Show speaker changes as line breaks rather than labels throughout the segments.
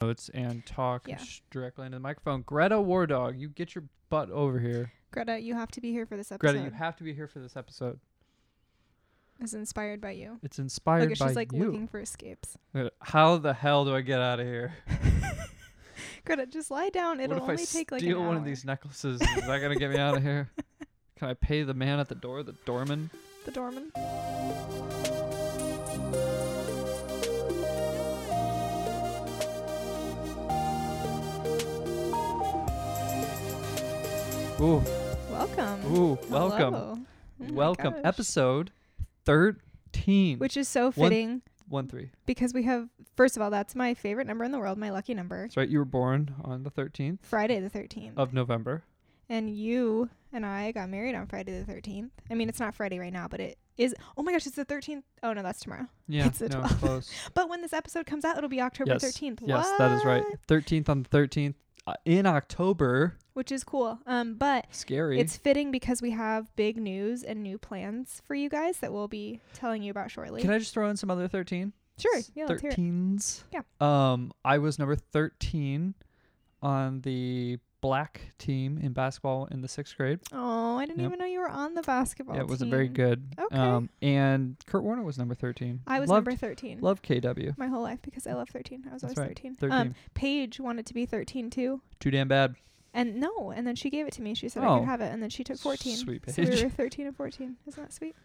notes and talk
Yeah.
directly into the microphone. Greta Wardog, you get your butt over here.
Greta, you have to be here for this episode.
Greta, you have to be here for this episode.
is inspired by you.
It's inspired
Look,
by
she's like
you.
looking for escapes.
How the hell do I get out of here?
Greta, just lie down. It'll
if I
only take like
steal
an
one of these necklaces? Is that gonna get me out of here? Can I pay the man at the door, the doorman?
The doorman.
Ooh,
Welcome.
ooh, welcome,
Hello. Oh
welcome.
gosh.
Episode thirteen.
Which is so fitting
one three.
because we have first of all, that's my favorite number in the world, my lucky number.
That's right. You were born on the thirteenth
Friday the thirteenth.
of November.
And you and I got married on Friday the thirteenth. I mean it's not Friday right now, but it is oh my gosh, it's the thirteenth. Oh no, that's tomorrow.
Yeah,
It's the
no,
12th.
close.
But when this episode comes out, it'll be October
Yes,
thirteenth.
Yes, that is right. Thirteenth on the thirteenth uh, in October.
Which is cool. Um, but
Scary.
It's fitting because we have big news and new plans for you guys that we'll be telling you about shortly.
Can I just throw in some other thirteen?
sure. Yeah, let's hear it.
Thirteens.
Yeah.
Um, I was number thirteen on the black team in basketball in the sixth grade.
Oh, I didn't
Yep.
even know you were on the basketball
yeah, it wasn't very good.
Okay.
Um, and Kurt Warner was number thirteen.
I was
loved,
number 13
Love KW.
my whole life because I love 13. I was
That's
always
right.
13.
Thirteen.
Um, Paige wanted to be 13 too.
Too damn bad.
And no, and then she gave it to me. She said I
Oh.
could have it, and then she took 14.
Sweet
So we were 13 and 14. Isn't that sweet?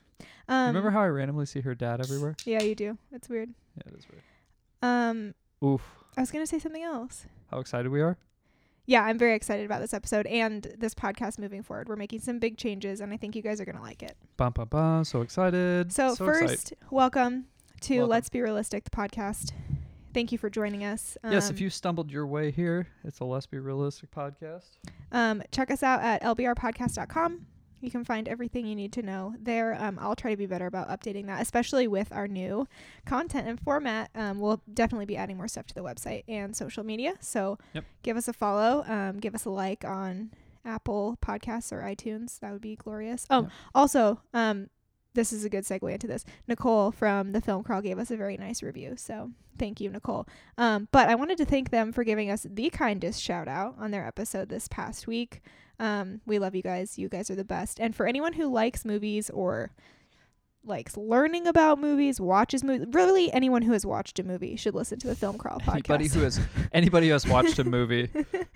Um,
Remember how I randomly see her dad everywhere?
Yeah, you do. It's weird.
Yeah, it is weird.
Um,
Oof.
I was gonna say something else.
How excited we are.
Yeah, I'm very excited about this episode and this podcast moving forward. We're making some big changes, and I think you guys are gonna like it.
Bum bum bum. So excited.
So,
excited.
first, welcome to
Welcome.
Let's Be Realistic, the podcast. Thank you for joining us.
yes,
Um,
if you stumbled your way here, it's a Let's Be Realistic podcast.
um, check us out at lbrpodcast.com. You can find everything you need to know there. Um, I'll try to be better about updating that, especially with our new content and format. Um, we'll definitely be adding more stuff to the website and social media. So
Yep.
give us a follow. Um, give us a like on Apple Podcasts or iTunes. That would be glorious. Oh,
Yep.
also, um, this is a good segue into this. Nicole from the Film Crawl gave us a very nice review. So thank you, Nicole. Um, but I wanted to thank them for giving us the kindest shout out on their episode this past week. Um, we love you guys. You guys are the best. And for anyone who likes movies or likes learning about movies, watches movies, really anyone who has watched a movie should listen to the Film Crawl podcast.
Anybody who has anybody who has watched a movie,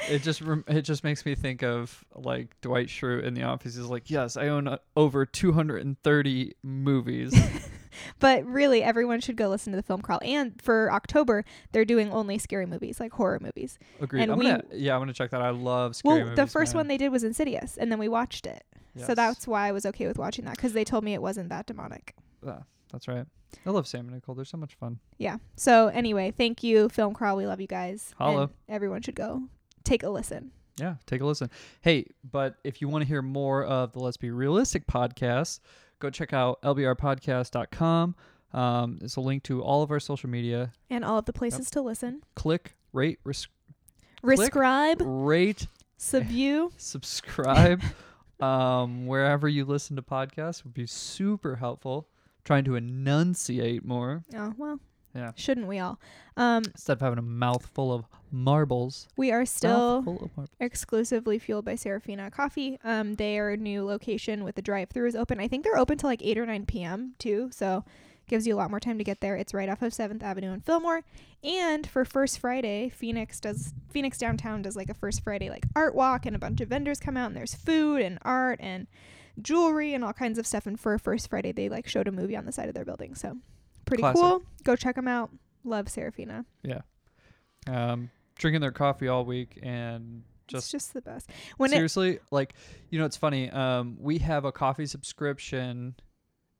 it just rem- it just makes me think of like Dwight Schrute in The Office. He's like, yes, I own uh, over 230 movies.
But really, everyone should go listen to the Film Crawl. And for October, they're doing only scary movies, like horror movies.
Agreed.
And
I'm
we-
gonna yeah, I'm gonna check that. I love scary
well,
movies.
Well, the first
man.
one they did was Insidious, and then we watched it. So that's why I was okay with watching that because they told me it wasn't that demonic.
Ah, that's right. I love Sam and Nicole. They're so much fun.
Yeah. So anyway, thank you, Film Crawl. We love you guys. Hello. Everyone should go take a listen.
Yeah, take a listen. Hey, but if you want to hear more of the Let's Be Realistic podcast, go check out lbrpodcast.com. Um, it's a link to all of our social media.
And all of the places to listen.
Click, rate, res- Click.
Rescribe,
rate,
subview.
subscribe um, wherever you listen to podcasts would be super helpful. Trying to enunciate more
Oh well.
Yeah.
Shouldn't we all? Um,
instead of having a mouthful of marbles.
we are still
Mouthful of marbles.
exclusively fueled by Serafina Coffee. Um, their new location with the drive-through is open. I think they're open till like eight or nine p.m. too, so gives you a lot more time to get there. It's right off of Seventh Avenue and Fillmore. And for First Friday, Phoenix does Phoenix downtown does like a First Friday like art walk, and a bunch of vendors come out, and there's food and art and jewelry and all kinds of stuff. And for First Friday, they like showed a movie on the side of their building, so pretty
Classic.
cool. Go check them out. Love Serafina. Yeah.
Um, drinking their coffee all week and
it's
just
just the best. When it,
seriously like you know it's funny um we have a coffee subscription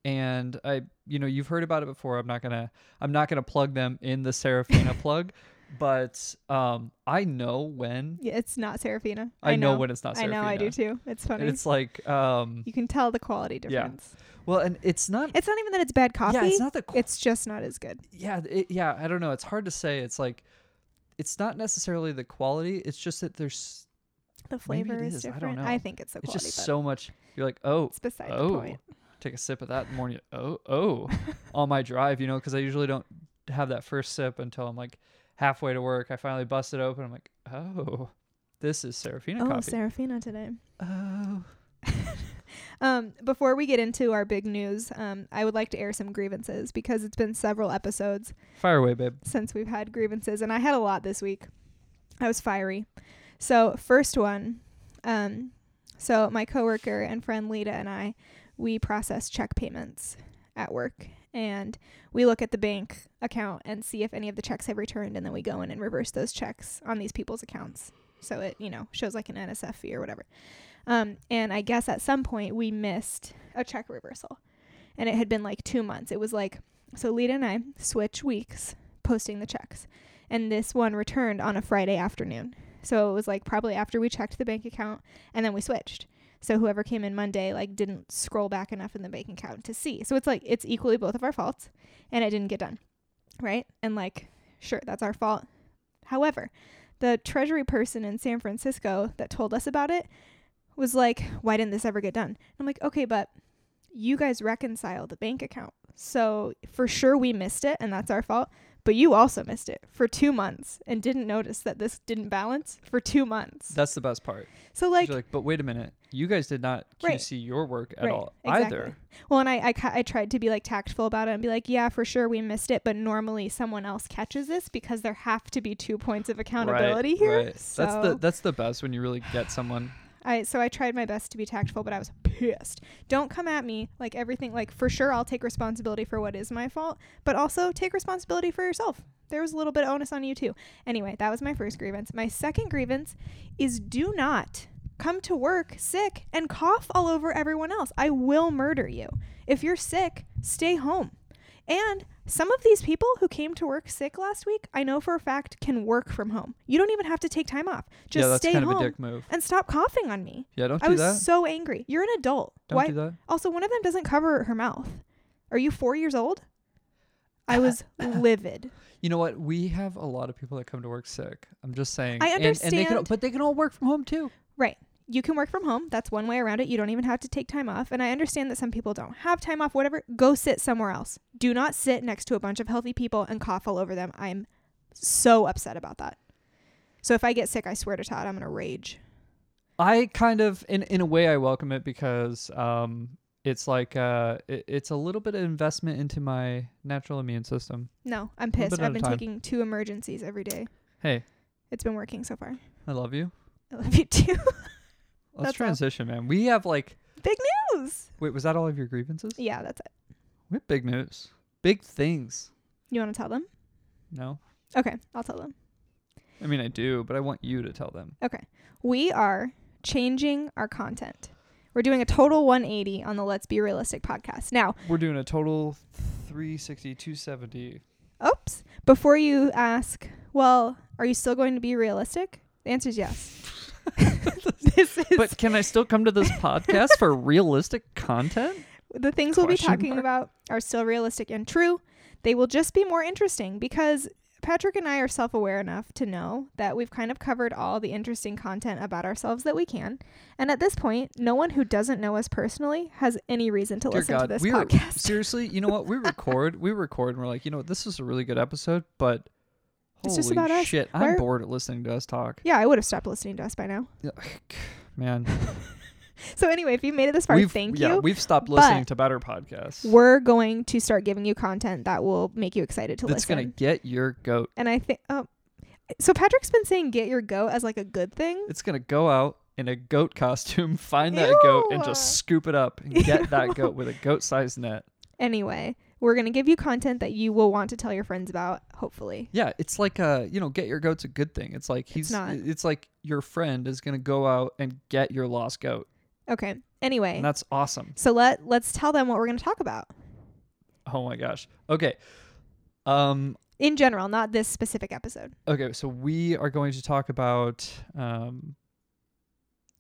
and i you know you've heard about it before i'm not gonna i'm not gonna plug them in the serafina plug but um i know when
yeah, it's not Serafina.
i, know. when it's not serafina
I know I do too. It's funny.
and it's like um
you can tell the quality difference. Yeah.
Well and it's not
It's not even that it's bad coffee.
yeah it's not the qu-
it's just not as good.
yeah it, yeah i don't know it's hard to say it's like it's not necessarily the quality it's just that there's
The
it
flavor is
is, I don't
different.
know.
think it's the
it's just so much you're like oh
it's beside
oh
the point.
take a sip of that in the morning. Oh, oh, on my drive, you know, because I usually don't have that first sip until I'm like halfway to work, I finally busted open. I'm like, oh, this is Serafina
oh,
coffee.
Serafina today.
oh,
Um, before we get into our big news, um, I would like to air some grievances because it's been several episodes
fire away, babe.
since we've had grievances, and I had a lot this week. I was fiery. So, first one, um, so my coworker and friend Lita and I, we process check payments at work, and we look at the bank account and see if any of the checks have returned, and then we go in and reverse those checks on these people's accounts. So it, you know, shows like an NSF fee or whatever. Um, and I guess at some point we missed a check reversal, and it had been like two months. It was like so. Lita and I switch weeks posting the checks, and this one returned on a Friday afternoon. So it was like probably after we checked the bank account, and then we switched. So whoever came in Monday like didn't scroll back enough in the bank account to see. So it's like it's equally both of our faults, and it didn't get done, right? And like, sure, that's our fault. However, the treasury person in San Francisco that told us about it was like, why didn't this ever get done? I'm like, okay, but you guys reconciled the bank account. So for sure we missed it and that's our fault. But you also missed it for two months and didn't notice that this didn't balance for two months.
That's the best part.
So
Like,
like,
but wait a minute, you guys did not
Right.
QC your work at
Right,
all
exactly.
either.
well, and I, I, I tried to be like tactful about it and be like, yeah, for sure we missed it. But normally someone else catches this because there have to be two points of accountability
right,
here.
Right.
So
That's the that's the best when you really get someone.
I so I tried my best to be tactful, but I was pissed. Don't come at me like everything like for sure I'll take responsibility for what is my fault, but also take responsibility for yourself. There was a little bit of onus on you too. Anyway, that was my first grievance. My second grievance is do not come to work sick and cough all over everyone else. I will murder you. If you're sick, stay home. And some of these people who came to work sick last week, I know for a fact can work from home. You don't even have to take time off. Just
yeah,
stay home
of a dick move.
and stop coughing on me.
Yeah, don't
I
do
was so angry. You're an adult.
Don't
Why?
do that.
Also, one of them doesn't cover her mouth. Are you four years old? I was livid.
You know what? We have a lot of people that come to work sick. I'm just saying.
I
And- and, they can,
understand.
but they can all work from home too.
Right. You can work from home. That's one way around it. You don't even have to take time off. And I understand that some people don't have time off, whatever. Go sit somewhere else. Do not sit next to a bunch of healthy people and cough all over them. I'm so upset about that. So if I get sick, I swear to Todd, I'm going to rage.
I kind of, in in a way, I welcome it because um, it's like uh, it, it's a little bit of investment into my natural immune system.
No, I'm pissed. I've been taking two Emergen-Cs every day.
Hey,
It's been working so far.
I love you.
I love you too.
Let's
That's all.
transition, man. We have like,
Big news.
wait, was that all of your grievances?
Yeah, that's it.
We have big news, big things.
You want to tell them?
No,
Okay, I'll tell them.
I mean I do, but I want you to tell them.
Okay. We are changing our content. We're doing a total 180 on the Let's Be Realistic podcast. Now,
We're doing a total 360, 270.
oops, before you ask, well, are you still going to be realistic? The answer is yes. this is
But can I still come to this podcast for realistic content?
the things we'll be talking
mark?
about are still realistic and true. They will just be more interesting because Patrick and I are self aware enough to know that we've kind of covered all the interesting content about ourselves that we can. And at this point, no one who doesn't know us personally has any reason to
Dear
listen
God,
to this
we
podcast.
Seriously, you know what? We record, we record, and we're like, you know what? This is a really good episode, but
It's just about us.
shit, I'm
are-
bored of listening to us talk.
yeah, I would have stopped listening to us by now.
Yeah, Man,
So anyway, if you made it this far,
we've
thank
yeah,
you.
we've stopped listening to better podcasts.
We're going to start giving you content that will make you excited to listen.
That's
listen.
gonna get your goat.
and I think, oh, so Patrick's been saying "get your goat" as like a good thing.
It's gonna go out in a goat costume, find that goat, and
Ew.
just scoop it up and get that goat with a goat-sized net.
Anyway, we're gonna give you content that you will want to tell your friends about. Hopefully,
Yeah, it's like uh, you know, get your goat's a good thing. It's like he's
not.
it's like your friend is gonna go out and get your lost goat.
okay. Anyway,
And that's awesome.
so let let's tell them what we're gonna talk about
Oh my gosh. Okay. Um
in general, not this specific episode.
okay, so we are going to talk about um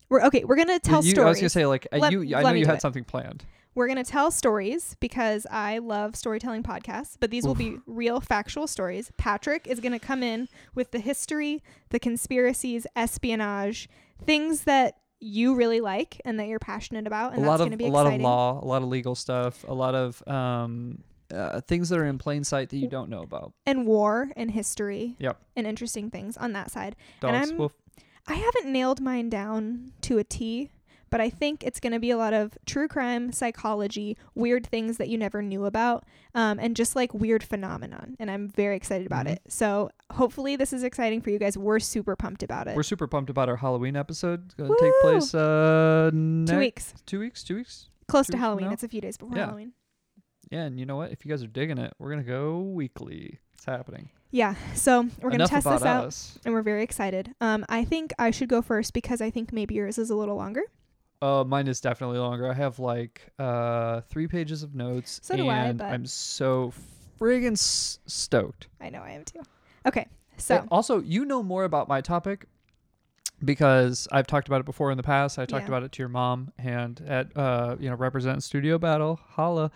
We're okay. We're gonna tell
you, I was gonna say like
Let-
you I know you had
it.
something planned.
We're going to tell stories because I love storytelling podcasts, but these will be real factual stories. Patrick is going to come in with the history, the conspiracies, espionage, things that you really like and that you're passionate about and
a
that's going to be
a lot of law, a lot of legal stuff, a lot of um uh, things that are in plain sight that you don't know about.
and war and history.
Yep.
And interesting things on that side. And I'm-
wolf.
I haven't nailed mine down to a T, but I think it's going to be a lot of true crime, psychology, weird things that you never knew about, um, and just like weird phenomenon. And I'm very excited about
Mhm.
it. So hopefully this is exciting for you guys. We're super pumped about it.
We're super pumped about our Halloween episode. It's going to take place uh
Two weeks,
two weeks, two weeks.
close
two
to
weeks
Halloween. It's a few days before
Yeah.
Halloween.
Yeah, and you know what? If you guys are digging it, we're gonna go weekly. It's happening.
Yeah. So we're going to test this out,
us.
and we're very excited. Um, I think I should go first because I think maybe yours is a little longer.
Uh, mine is definitely longer. I have like uh three pages of notes,
So do I,
and
but-
I'm so friggin' s- stoked.
I know I am too. Okay. So
And also, you know more about my topic because I've talked about it before in the past. I talked
Yeah.
about it to your mom and at uh you know represent studio battle holla,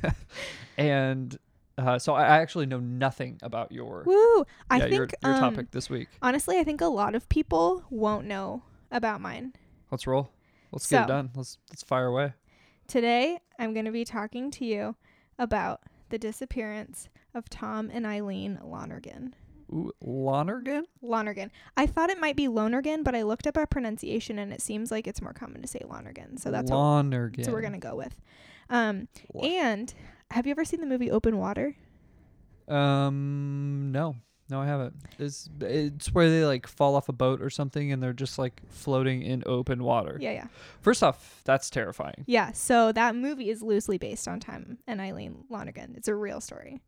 and uh, so I actually know nothing about your
woo! I
yeah
think
your, your
um,
topic this week.
Honestly, I think a lot of people won't know about mine.
Let's roll. Let's get it done. Let's let's fire away.
Today, I'm going to be talking to you about the disappearance of Tom and Eileen Lonergan.
Ooh, Lonergan?
Lonergan. I thought it might be Lonergan, but I looked up our pronunciation and it seems like it's more common to say Lonergan. So that's what,
Lonergan.
so we're going to go with. Um, and have you ever seen the movie Open Water?
Um, no, no, I haven't. It's it's where they like fall off a boat or something, and they're just like floating in open water.
Yeah, yeah.
First off, that's terrifying.
Yeah, so that movie is loosely based on Tom and Eileen Lonergan. It's a real story.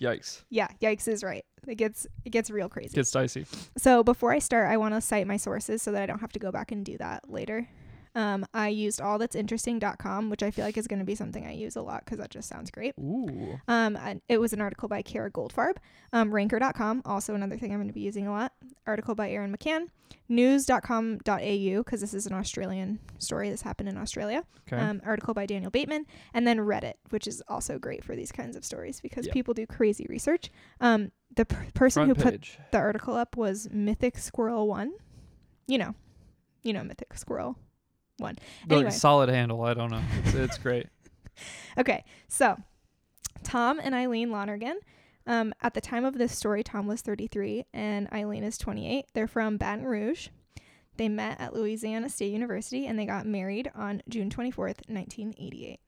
Yikes!
Yeah, yikes is right. It gets it gets real crazy.
It Gets dicey.
So before I start, I want to cite my sources so that I don't have to go back and do that later. Um, I used allthat'sinteresting.com, which I feel like is going to be something I use a lot because that just sounds great.
Ooh.
Um, and it was an article by Kara Goldfarb. Um, ranker.com, also another thing I'm going to be using a lot. Article by Aaron McCann. News.com.au, because this is an Australian story. This happened in Australia.
Okay.
Um, article by Daniel Bateman. And then Reddit, which is also great for these kinds of stories because
Yep.
people do crazy research. Um, the per- person
Front
who put the article up was Mythic Squirrel One. You know, you know Mythic Squirrel One. Anyway,
solid handle. I don't know. It's, it's great.
okay. So, Tom and Eileen Lonergan. Um, at the time of this story, Tom was 33 and Eileen is 28. They're from Baton Rouge. They met at Louisiana State University and they got married on June 24th, 1988.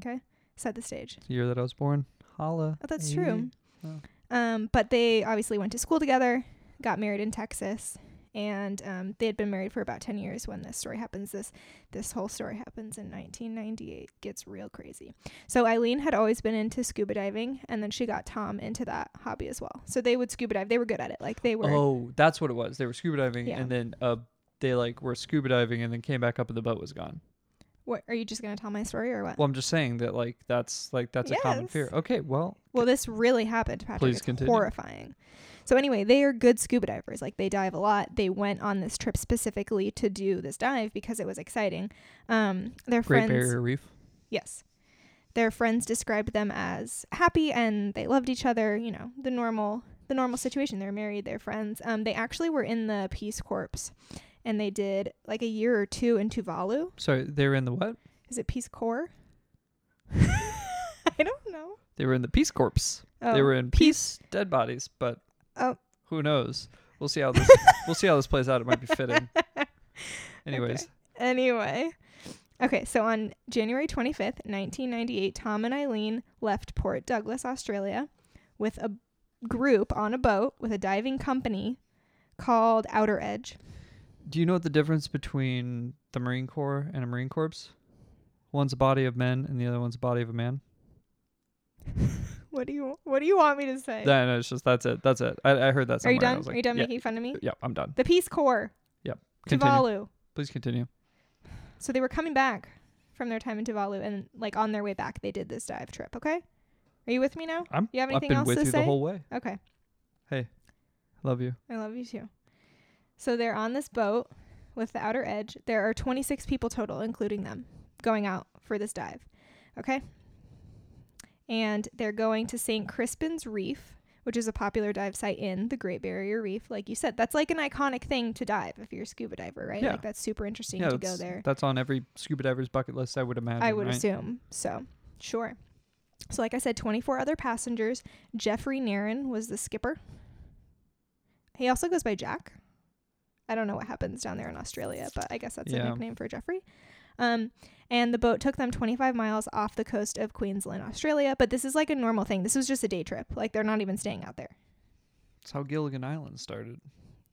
Okay, set the stage.
The year that I was born. Holla.
Oh, that's true.
Oh.
Um, but they obviously went to school together, got married in Texas, and um, they had been married for about 10 years when this story happens. This this whole story happens in 1998. Gets real crazy. So Eileen had always been into scuba diving, and then she got Tom into that hobby as well. So they would scuba dive. They were good at it. Like they were.
Oh, that's what it was. They were scuba diving,
Yeah.
and then uh, they like were scuba diving, and then came back up, and the boat was gone.
What are you just gonna tell my story or what?
Well, I'm just saying that like that's like that's a common fear. Okay, well,
Well, this really happened, Patrick.
Please
it's
continue.
horrifying. So anyway, they are good scuba divers. Like they dive a lot. They went on this trip specifically to do this dive because it was exciting. Um, their
Great
friends,
Barrier Reef.
yes, their friends described them as happy and they loved each other. You know, the normal, the normal situation. They're married. They're friends. Um, they actually were in the Peace Corps, and they did like a year or two in Tuvalu.
Sorry, they were in the what?
Is it Peace Corps? I don't know.
They were in the Peace Corps.
Oh,
they were in peace, dead bodies, but
Oh.
who knows? We'll see how this we'll see how this plays out. It might be fitting. Anyways,
Anyway. Okay, so on January 25th, 1998, Tom and Eileen left Port Douglas, Australia, with a group on a boat with a diving company called Outer Edge.
do you know what the difference between the Marine Corps and a Marine Corps? One's a body of men, and the other one's a body of a man.
What do you What do you want me to say?
Yeah, no, it's just that's it. That's it. I, I heard that.
Are you done?
like,
Are you done
yeah,
making fun of me?
Yeah, I'm done.
The Peace Corps,
Continue.
Tuvalu.
Please continue.
So they were coming back from their time in Tuvalu, and like on their way back, they did this dive trip. Okay, are you with me now?
I'm.
You have anything else
with
to
you
say?
the whole way.
Okay.
Hey, love you.
I love you too. So they're on this boat with the outer edge. There are 26 people total, including them, going out for this dive. Okay? And they're going to St. Crispin's Reef, which is a popular dive site in the Great Barrier Reef. Like you said, that's like an iconic thing to dive if you're a scuba diver, right?
Yeah.
Like that's super interesting
Yeah,
to go there.
that's on every scuba diver's bucket list. I would imagine.
I would
right?
assume. So, sure. So, like I said, 24 other passengers. Jeffrey Nairn was the skipper. He also goes by Jack. I don't know what happens down there in Australia, but I guess that's a nickname for Jeffrey. Um, and the boat took them 25 miles off the coast of Queensland, Australia. But this is like a normal thing. This was just a day trip. Like they're not even staying out there.
That's how Gilligan Island started.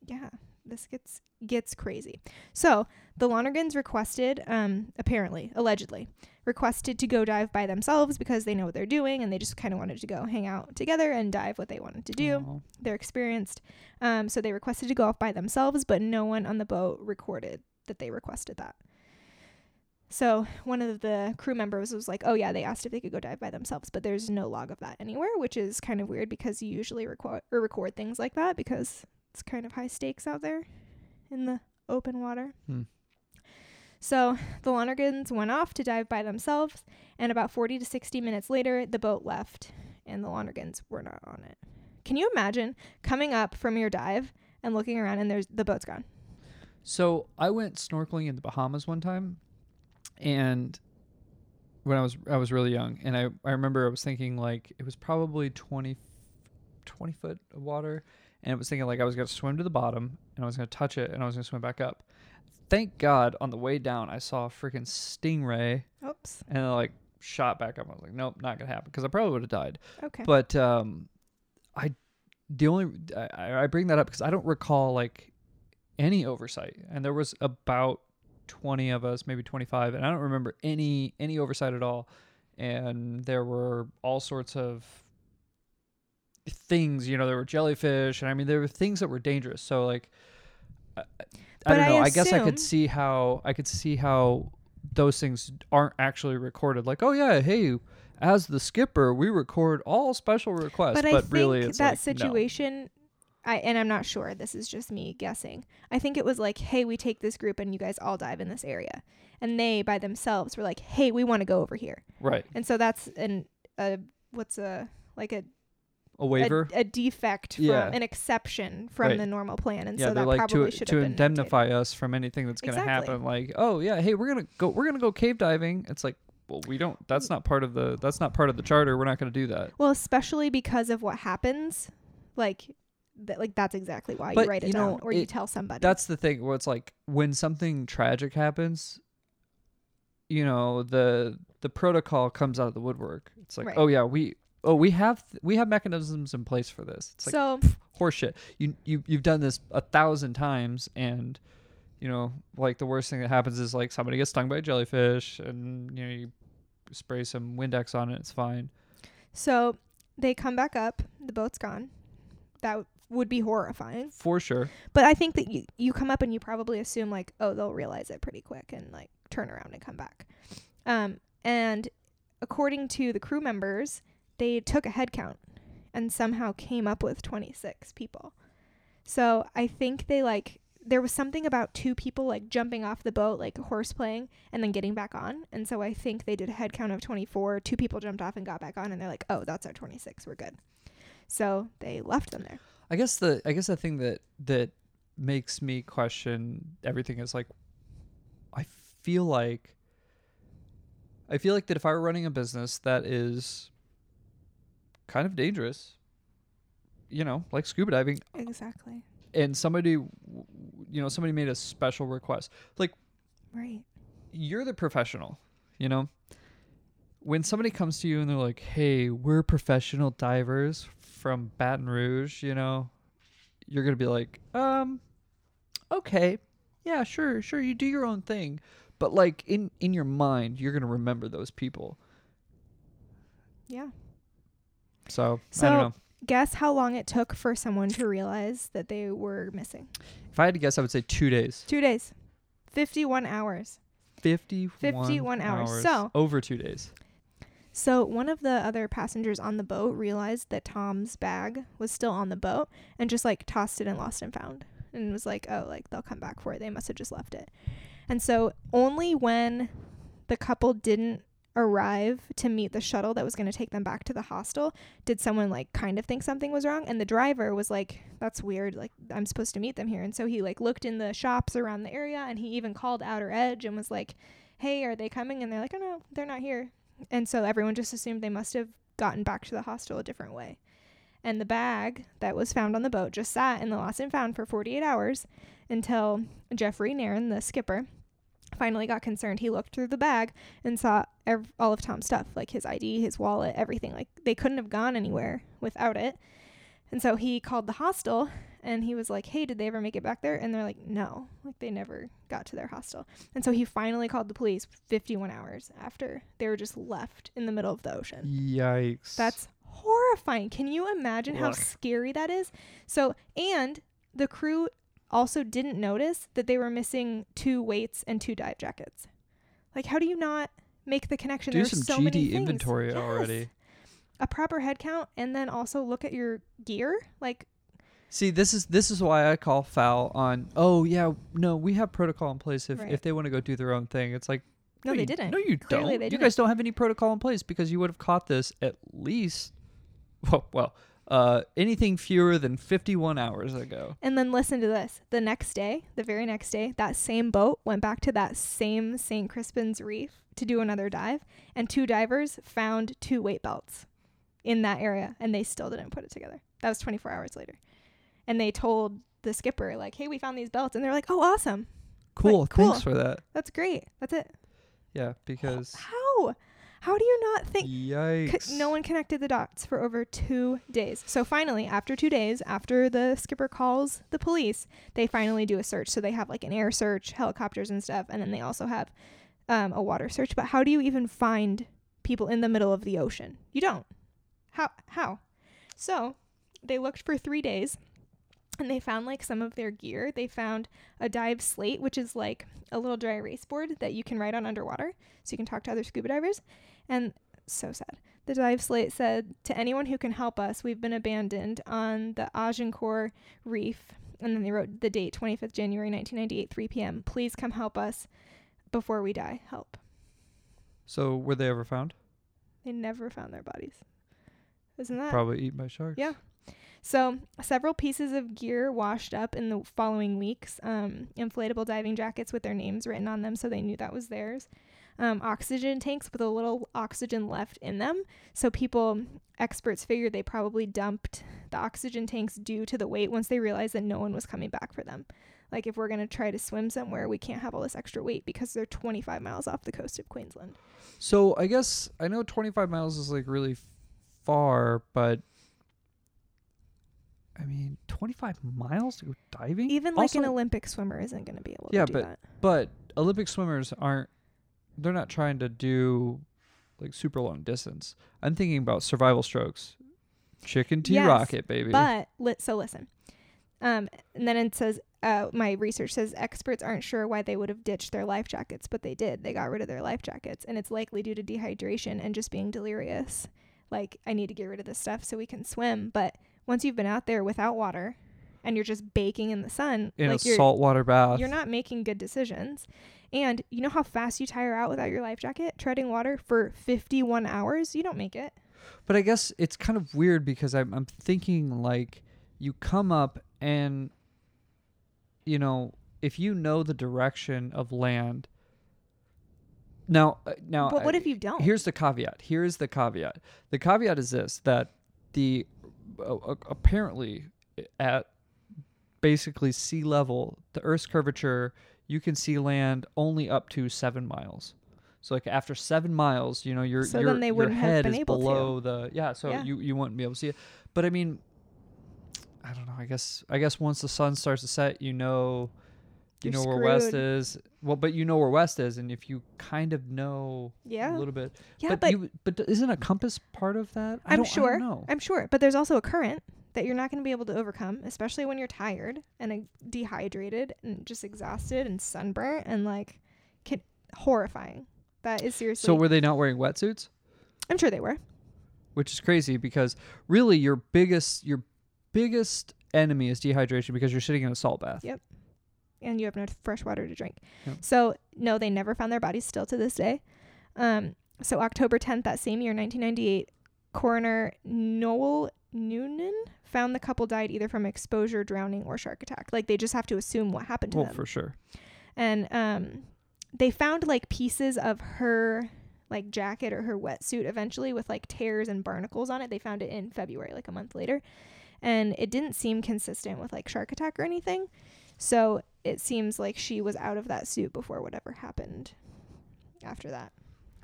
Yeah, this gets gets crazy. So the Lonergans requested, um, apparently, allegedly, requested to go dive by themselves because they know what they're doing and they just kind of wanted to go hang out together and dive what they wanted to do.
Aw.
They're experienced. Um, so they requested to go off by themselves, but no one on the boat recorded that they requested that. So one of the crew members was like, "Oh yeah, they asked if they could go dive by themselves, but there's no log of that anywhere, which is kind of weird because you usually record or record things like that because it's kind of high stakes out there in the open water."
Hmm.
So the Lonergans went off to dive by themselves, and about 40 to 60 minutes later, the boat left, and the Lonergans were not on it. Can you imagine coming up from your dive and looking around and there's the boat's gone?
So I went snorkeling in the Bahamas one time, and when I was I was really young, and I I remember I was thinking like it was probably 20, 20 foot of water, and I was thinking like I was gonna swim to the bottom, and I was gonna touch it, and I was gonna swim back up. Thank God on the way down I saw a freaking stingray,
Oops.
and it like shot back up. I was like, nope, not gonna happen, because I probably would have died.
Okay.
But um, I the only I, I bring that up because I don't recall like any oversight, and there was about twenty of us, maybe twenty five, and I don't remember any any oversight at all. And there were all sorts of things, you know, there were jellyfish, and I mean there were things that were dangerous. So like, I, I don't
I
know. I guess I could see how I could see how those things aren't actually recorded. Like, oh yeah, hey, as the skipper, we record all special requests,
but
but,
I
really, it's
that
like, no.
situation I and I'm not sure, this is just me guessing. I think it was like, "Hey, we take this group and you guys all dive in this area." And they by themselves were like, "Hey, we want to go over here."
right?
And so that's an a what's a like a
A waiver.
a, a defect from
Yeah.
an exception from
Right.
the normal plan and
yeah,
so
they're
that
like
probably
to
should
to
have been
indemnify us from anything that's going to
Exactly.
happen. Like, oh yeah, hey, we're gonna go, we're gonna go cave diving. It's like, well, we don't. That's mm. not part of the. That's not part of the charter. We're not going to do that.
well especially because of what happens like that like that's exactly why
But,
you write it
you
down
know,
or you tell somebody
That's the thing. Where it's like when something tragic happens, you know, the the protocol comes out of the woodwork. It's like,
Right.
oh yeah, we. Oh, we have we have mechanisms in place for this. It's like
so
horseshit. You you you've done this a thousand times, and you know, like the worst thing that happens is like somebody gets stung by a jellyfish, and you know you spray some Windex on it. It's fine.
so they come back up the boat's gone that would be horrifying.
For sure.
but i think that you, you come up and you probably assume like oh they'll realize it pretty quick and like turn around and come back. Um and according to the crew members they took a head count and somehow came up with 26 people. So i think they like there was something about two people like jumping off the boat like horse playing and then getting back on. And so i think they did a head count of 24 two people jumped off and got back on and they're like oh that's our 26 we're good. So they left them there
I guess the I guess the thing that that makes me question everything is like I feel like I feel like that if I were running a business that is kind of dangerous, you know, like scuba diving,
exactly
and somebody you know, somebody made a special request. Like
right
you're the professional, you know? When somebody comes to you and they're like, "Hey, we're professional divers from Baton Rouge," you know, you're going to be like, "Um okay. Yeah, sure, sure, you do your own thing." But like in in your mind, you're going to remember those people.
yeah
So, I don't know.
guess how long it took for someone to realize that they were missing
If I had to guess, I would say 2 days.
two days 51 hours
51,
51 hours. So-
over 2 days.
So one of the other passengers on the boat realized that tom's bag was still on the boat and just like tossed it and lost and found and was like oh like they'll come back for it. They must have just left it. And so only when the couple didn't arrive to meet the shuttle that was going to take them back to the hostel did someone like kind of think something was wrong. And the driver was like that's weird. Like i'm supposed to meet them here. And so he like looked in the shops around the area and he even called outer edge and was like hey are they coming? And they're like oh no they're not here and so everyone just assumed they must have gotten back to the hostel a different way. And the bag that was found on the boat just sat in the lost and found for 48 hours until Jeffrey Nairn, the skipper, finally got concerned. He looked through the bag and saw ev- all of Tom's stuff, like his ID, his wallet, everything. Like they couldn't have gone anywhere without it. And so he called the hostel and he was like, "Hey, did they ever make it back there?" And they're like, "No, like they never got to their hostel." And so he finally called the police 51 hours after they were just left in the middle of the ocean.
Yikes.
That's horrifying. Can you imagine how scary that is? So, and the crew also didn't notice that they were missing two weights and two dive jackets. Like, how do you not make the connection?
do
There's
some
so many
GD
things.
inventory
Yes.
already.
A proper head count, and then also look at your gear. Like,
See, this is this is why I call foul on. Oh yeah, no, we have protocol in place if
Right.
if they want to go do their own thing. It's like
no, they
you-
didn't.
No, you
Clearly
don't.
they
you
didn't.
guys don't have any protocol in place because you would have caught this at least. Well, well, uh, anything fewer than fifty-one hours ago.
And then listen to this. The next day, the very next day, that same boat went back to that same St. Crispin's Reef to do another dive, and two divers found two weight belts in that area, and they still didn't put it together. That was 24 hours later. And they told the skipper, like, hey, we found these belts. And they're like, oh, awesome.
Cool.
cool.
Thanks for that.
That's great. That's it.
Yeah, because
How? How do you not think?
yikes.
C- no one connected the dots for over two days. So finally, after two days, after the skipper calls the police, they finally do a search. So they have like an air search, helicopters and stuff, and then they also have um, a water search. But how do you even find people in the middle of the ocean? You don't. How? How? So they looked for three days. And they found like some of their gear. They found a dive slate, which is like a little dry erase board that you can write on underwater, so you can talk to other scuba divers. And so sad. The dive slate said, To anyone who can help us, we've been abandoned on the Agincourt Reef. And then they wrote the date, 25th January 1998, 3 p.m. Please come help us before we die. Help.
So were they ever found?
They never found their bodies. Isn't that?
Probably eaten by sharks.
Yeah. So, several pieces of gear washed up in the following weeks. Um, inflatable diving jackets with their names written on them, so they knew that was theirs. Um, oxygen tanks with a little oxygen left in them. So, people, experts figured they probably dumped the oxygen tanks due to the weight once they realized that no one was coming back for them. Like, if we're going to try to swim somewhere, we can't have all this extra weight because they're 25 miles off the coast of Queensland.
So I guess I know 25 miles is like really far, but I mean 25 miles to go diving.
Even like an Olympic swimmer isn't going to be able
Yeah,
to do
but
that.
But Olympic swimmers aren't. They're not trying to do like super long distance. I'm thinking about survival strokes. Chicken tea
Yes,
rocket, baby.
But lit so listen. Um, and then it says, uh, my research says experts aren't sure why they would have ditched their life jackets, but they did. They got rid of their life jackets, and it's likely due to dehydration and just being delirious. Like, I need to get rid of this stuff so we can swim. But once you've been out there without water, and you're just baking in the sun,
in
like
a saltwater bath.
you're not making good decisions. And you know how fast you tire out without your life jacket, treading water for 51 hours? You don't make it.
But I guess it's kind of weird because I'm I'm thinking like you come up and you know if you know the direction of land. Now, uh, now.
but what
I-
if you don't?
Here's the caveat. Here's the caveat. The caveat is this: that the uh, apparently at basically sea level, the Earth's curvature, you can see land only up to seven miles. So like after seven miles, you know your
So
your,
then they
your head is
able to.
below the yeah. So
Yeah.
you you wouldn't be able to see it. But I mean, I don't know. I guess I guess once the sun starts to set, you know, you
You're
know where west
screwed.
is. Well, but you know where west is, and if you kind of know
yeah.
a little bit,
Yeah,
but
but
you, but isn't a compass part of that? I
I'm
don't, I
sure.
don't know.
I'm sure, but there's also a current that you're not going to be able to overcome, especially when you're tired and uh, dehydrated and just exhausted and sunburnt and like can, horrifying. That is seriously.
so were they not wearing wetsuits?
I'm sure they were.
Which is crazy because really your biggest your biggest enemy is dehydration because you're sitting in a salt bath.
Yep. And you have no fresh water to drink.
Yep.
So no, they never found their bodies still to this day. Um, so October 10th that same year, 1998, coroner Noel Nunan found the couple died either from exposure, drowning, or shark attack. Like they just have to assume what happened to
Oh,
them.
for sure.
and um they found like pieces of her like jacket or her wetsuit eventually with like tears and barnacles on it. They found it in February, like a month later. And it didn't seem consistent with like shark attack or anything. So it seems like she was out of that suit before whatever happened after that.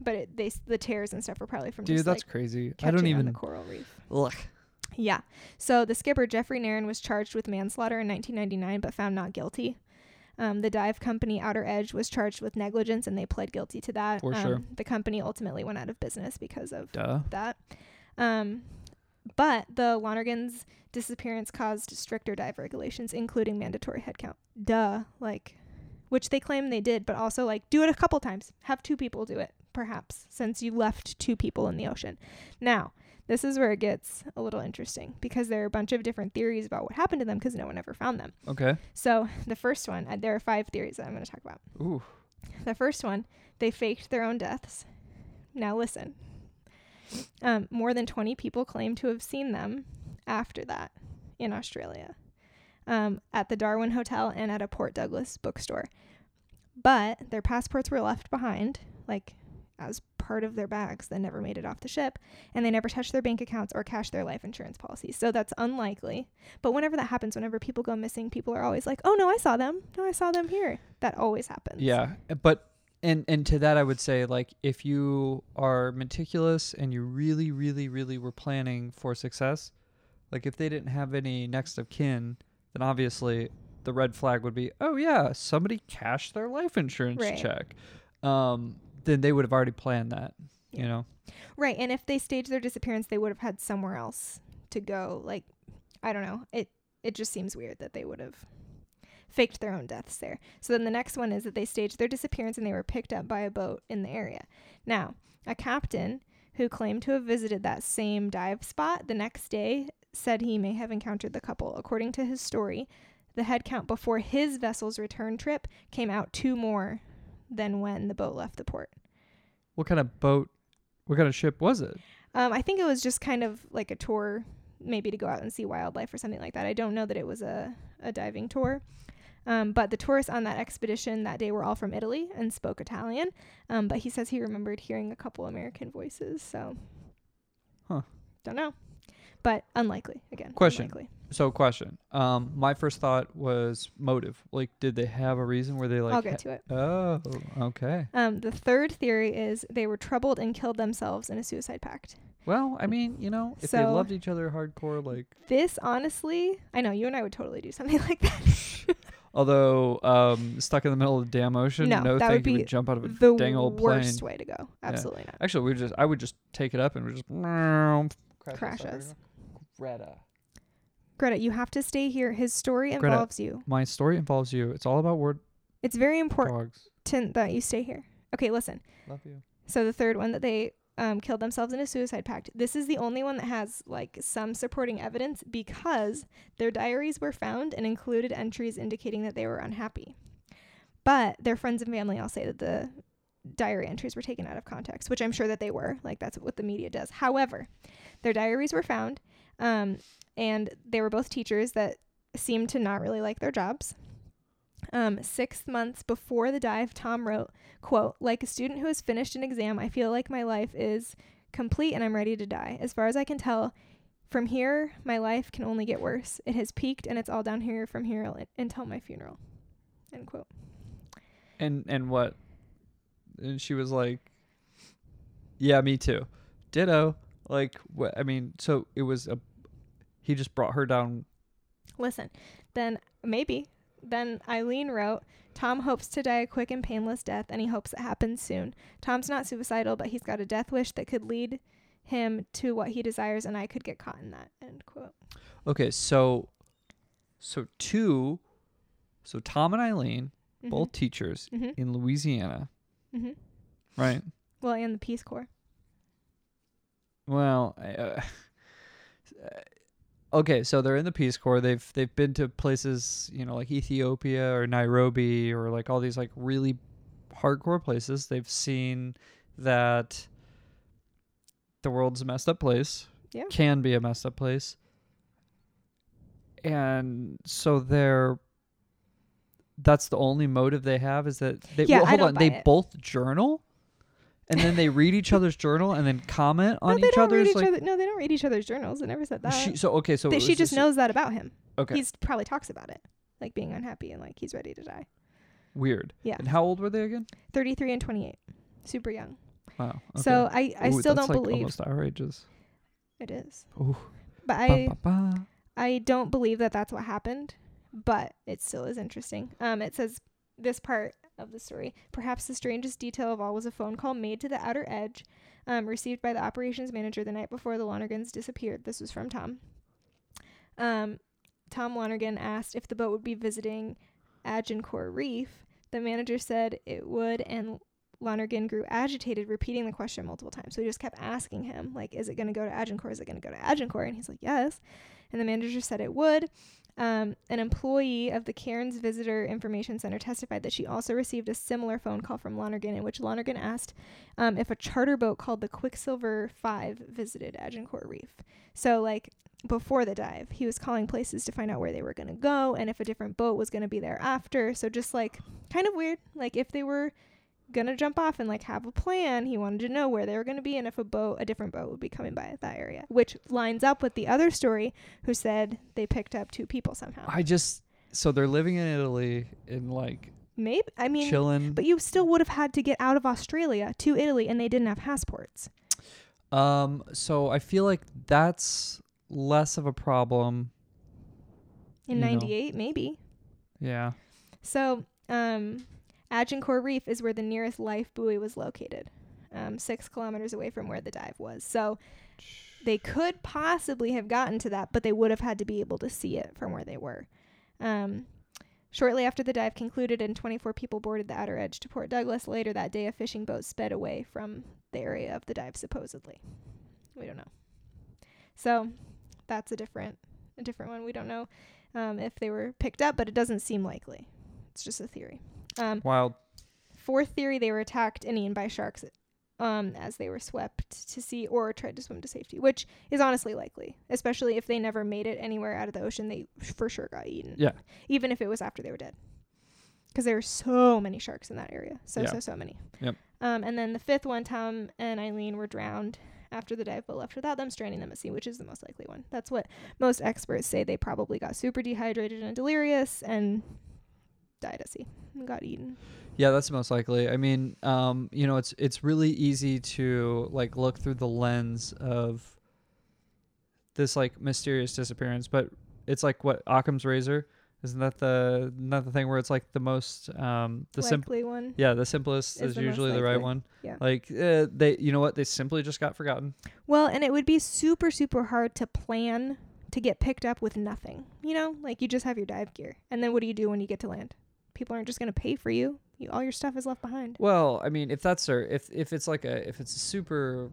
But it, they the tears and stuff were probably from
Dude,
just
that's
like
crazy. I don't
on
even.
the coral reef.
Ugh.
Yeah. So the skipper Jeffrey Nairn was charged with manslaughter in 1999, but found not guilty. Um, the dive company Outer Edge was charged with negligence, and they pled guilty to that.
For
um,
sure.
The company ultimately went out of business because of
Duh.
that. Um, but the Lonergan's disappearance caused stricter dive regulations, including mandatory headcount. Duh. Like, which they claim they did, but also like do it a couple times. Have two people do it, perhaps, since you left two people in the ocean. Now, this is where it gets a little interesting because there are a bunch of different theories about what happened to them because no one ever found them.
Okay.
So the first one, uh, there are five theories that I'm going to talk about.
Ooh.
The first one, they faked their own deaths. Now listen. Um, more than 20 people claim to have seen them after that in Australia um, at the Darwin Hotel and at a Port Douglas bookstore. But their passports were left behind, like as part of their bags that never made it off the ship, and they never touched their bank accounts or cashed their life insurance policies. So that's unlikely. But whenever that happens, whenever people go missing, people are always like, "Oh no, I saw them. No, I saw them here." That always happens.
Yeah, but and and to that I would say like if you are meticulous and you really really really were planning for success, like if they didn't have any next of kin, then obviously the red flag would be, "Oh yeah, somebody cashed their life insurance
Right.
check." Um then they would have already planned that, you know.
Right, and if they staged their disappearance, they would have had somewhere else to go. Like, I don't know. It it just seems weird that they would have faked their own deaths there. So then the next one is that they staged their disappearance and they were picked up by a boat in the area. Now, a captain who claimed to have visited that same dive spot the next day said he may have encountered the couple. According to his story, the head count before his vessel's return trip came out two more than when the boat left the port.
What kind of boat what kind of ship was it?
Um, I think it was just kind of like a tour, maybe to go out and see wildlife or something like that. I don't know that it was a, a diving tour. Um, but the tourists on that expedition that day were all from Italy and spoke Italian. Um, but he says he remembered hearing a couple American voices. So,
Huh.
Don't know. But unlikely, again.
Question.
Unlikely.
So question. Um my first thought was motive. Like did they have a reason where they like
I'll get to it.
Oh, okay.
Um, the third theory is they were troubled and killed themselves in a suicide pact.
Well, I mean, you know, if they loved each other hardcore, like
This, honestly, I know you and I would totally do something like that.
Although um stuck in the middle of the damn ocean,
No,
no,
that
thank
would
you
be
would jump out of a
the
dang old plane.
worst way to go. Absolutely not.
Actually, we just I would just take it up and we just crash,
Crash
us.
us.
Greta.
Greta, you have to stay here. His story
Greta.
involves you.
My story involves you. It's all about word
It's very important
dogs.
that you stay here. Okay, listen.
Love you.
So the third one that they um, killed themselves in a suicide pact. This is the only one that has like some supporting evidence because their diaries were found and included entries indicating that they were unhappy. But their friends and family all say that the diary entries were taken out of context, which I'm sure that they were. Like that's what the media does. However, their diaries were found, um, and they were both teachers that seemed to not really like their jobs. Um, six months before the dive, Tom wrote, quote, like a student who has finished an exam, I feel like my life is complete and I'm ready to die. As far as I can tell, from here, my life can only get worse. It has peaked and it's all down here from here until my funeral. End quote.
And and what? And she was like, "Yeah, me too." Ditto. Like what? I mean, so it was a. He just brought her down.
Listen, then maybe. Then Eileen wrote, Tom hopes to die a quick and painless death, and he hopes it happens soon. Tom's not suicidal, but he's got a death wish that could lead him to what he desires, and I could get caught in that. End quote.
Okay, so, so two, so Tom and Eileen,
Mhm.
both teachers
Mhm.
in Louisiana,
Mhm.
right?
Well, and the Peace Corps.
Well, I, uh, okay, so they're in the Peace Corps. They've they've been to places, you know, like Ethiopia or Nairobi or like all these like really hardcore places. They've seen that the world's a messed up place.
Yeah.
Can be a messed up place. And so they're that's the only motive they have is that they
Yeah,
well,
I
hold
don't
on, they
it.
both journal and then they read each other's journal and then comment on
no, they
each
don't read
other's
each
like
other. No, they don't read each other's journals. I never said that.
she, so okay so
They- she just knows that about him.
okay
He's probably talks about it, like being unhappy and like he's ready to die.
weird
Yeah.
and how old were they again
33 and 28. Super young.
wow okay.
So I, I
Ooh,
still don't
like
believe
almost our ages
it is.
Ooh.
But
Ba,
I
ba, ba.
I don't believe that that's what happened, but it still is interesting. Um, it says this part of the story. Perhaps the strangest detail of all was a phone call made to the outer edge, um, received by the operations manager the night before the Lonergans disappeared. This was from Tom. Um, Tom Lonergan asked if the boat would be visiting Agincourt Reef. The manager said it would, and Lonergan grew agitated, repeating the question multiple times. So he just kept asking him, like, is it going to go to Agincourt? Is it going to go to Agincourt? And he's like, yes. And the manager said it would. Um, an employee of the Cairns Visitor Information Center testified that she also received a similar phone call from Lonergan in which Lonergan asked um, if a charter boat called the Quicksilver 5 visited Agincourt Reef. So, like, before the dive, he was calling places to find out where they were going to go and if a different boat was going to be there after. So, just like, kind of weird. Like, if they were gonna jump off and like have a plan. He wanted to know where they were gonna be and if a boat, a different boat, would be coming by that area, which lines up with the other story, who said they picked up two people somehow.
I just so they're living in Italy in like
Maybe I mean,
chilling.
but you still would have had to get out of Australia to Italy, and they didn't have passports.
Um, so I feel like that's less of a problem.
In
You know.
'98, maybe.
Yeah.
So, um, Agincourt Reef is where the nearest life buoy was located, um, six kilometers away from where the dive was. So, they could possibly have gotten to that, but they would have had to be able to see it from where they were. Um, shortly after the dive concluded and 24 people boarded the outer edge to Port Douglas, later that day, a fishing boat sped away from the area of the dive, supposedly. We don't know. So, that's a different, a different one. We don't know um, if they were picked up, but it doesn't seem likely. It's just a theory. Um,
Wild.
fourth theory, they were attacked and eaten by sharks um, as they were swept to sea or tried to swim to safety, which is honestly likely, especially if they never made it anywhere out of the ocean. They for sure got eaten.
Yeah.
Even if it was after they were dead. Because there were so many sharks in that area. So,
Yeah.
so, so many.
Yep.
Um, and then the fifth one, Tom and Eileen were drowned after the dive, but left without them, stranding them at sea, which is the most likely one. That's what most experts say. They probably got super dehydrated and delirious and died at sea and got eaten.
Yeah, that's most likely. I mean, um, you know, it's it's really easy to like look through the lens of this like mysterious disappearance, but it's like what Occam's razor isn't that the not the thing where it's like the most um the simple
likely one.
yeah the simplest
Is
is,
the
usually the right one
Yeah.
like uh, they you know what they simply just got forgotten
Well, and it would be super, super hard to plan to get picked up with nothing. You know, like you just have your dive gear. And then what do you do when you get to land? People aren't just going to pay for you. you. All your stuff is left behind.
Well, I mean, if that's their if if it's like a if it's a super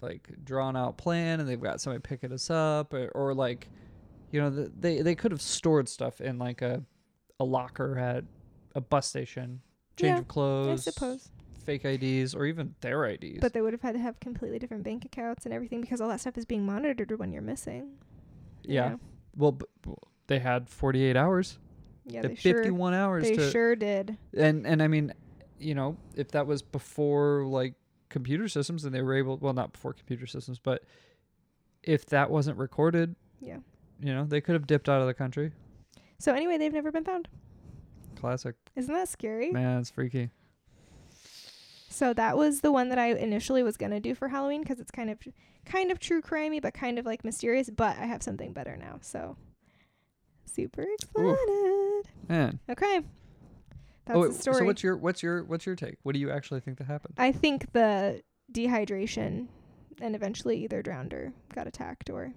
like drawn out plan and they've got somebody picking us up or, or like you know th they they could have stored stuff in like a a locker at a bus station, change
Yeah,
of clothes,
I suppose.
fake IDs or even their IDs.
But they would have had to have completely different bank accounts and everything because all that stuff is being monitored when you're missing. you
yeah,
know?
well, b- they had 48 hours.
Yeah,
they
they
had
sure,
51 hours
they
to
sure did.
and and I mean, you know, if that was before like computer systems and they were able, well, not before computer systems, but if that wasn't recorded,
Yeah.
you know, they could have dipped out of the country.
So anyway, they've never been found.
Classic,
Isn't that scary?
man, it's freaky.
So that was the one that I initially was gonna do for Halloween because it's kind of, kind of true crimey, but kind of like mysterious. But I have something better now, so super excited.
Man,
Okay, that's
oh,
the story.
so what's your what's your what's your take? What do you actually think that happened?
I think the dehydration, and eventually either drowned or got attacked or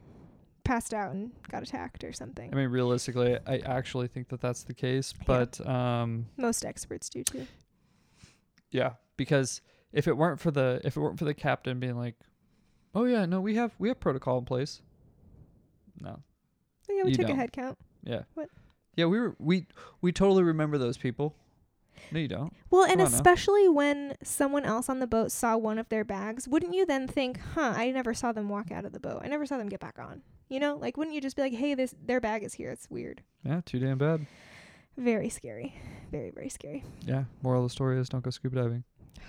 passed out and got attacked or something.
I mean, realistically, I actually think that that's the case,
Yeah.
but um,
Most experts do too.
yeah, because if it weren't for the if it weren't for the captain being like, "Oh yeah, no, we have we have protocol in place," no,
But yeah, we
You
took
don't.
a head count.
Yeah.
What?
Yeah, we were we we totally remember those people. No, you don't.
Well, and
Come now.
especially when someone else on the boat saw one of their bags, wouldn't you then think, "Huh, I never saw them walk out of the boat. I never saw them get back on." You know, like wouldn't you just be like, "Hey, this their bag is here. It's weird."
Yeah, too damn bad.
Very scary. Very very scary.
Yeah. Moral of the story is don't go scuba diving.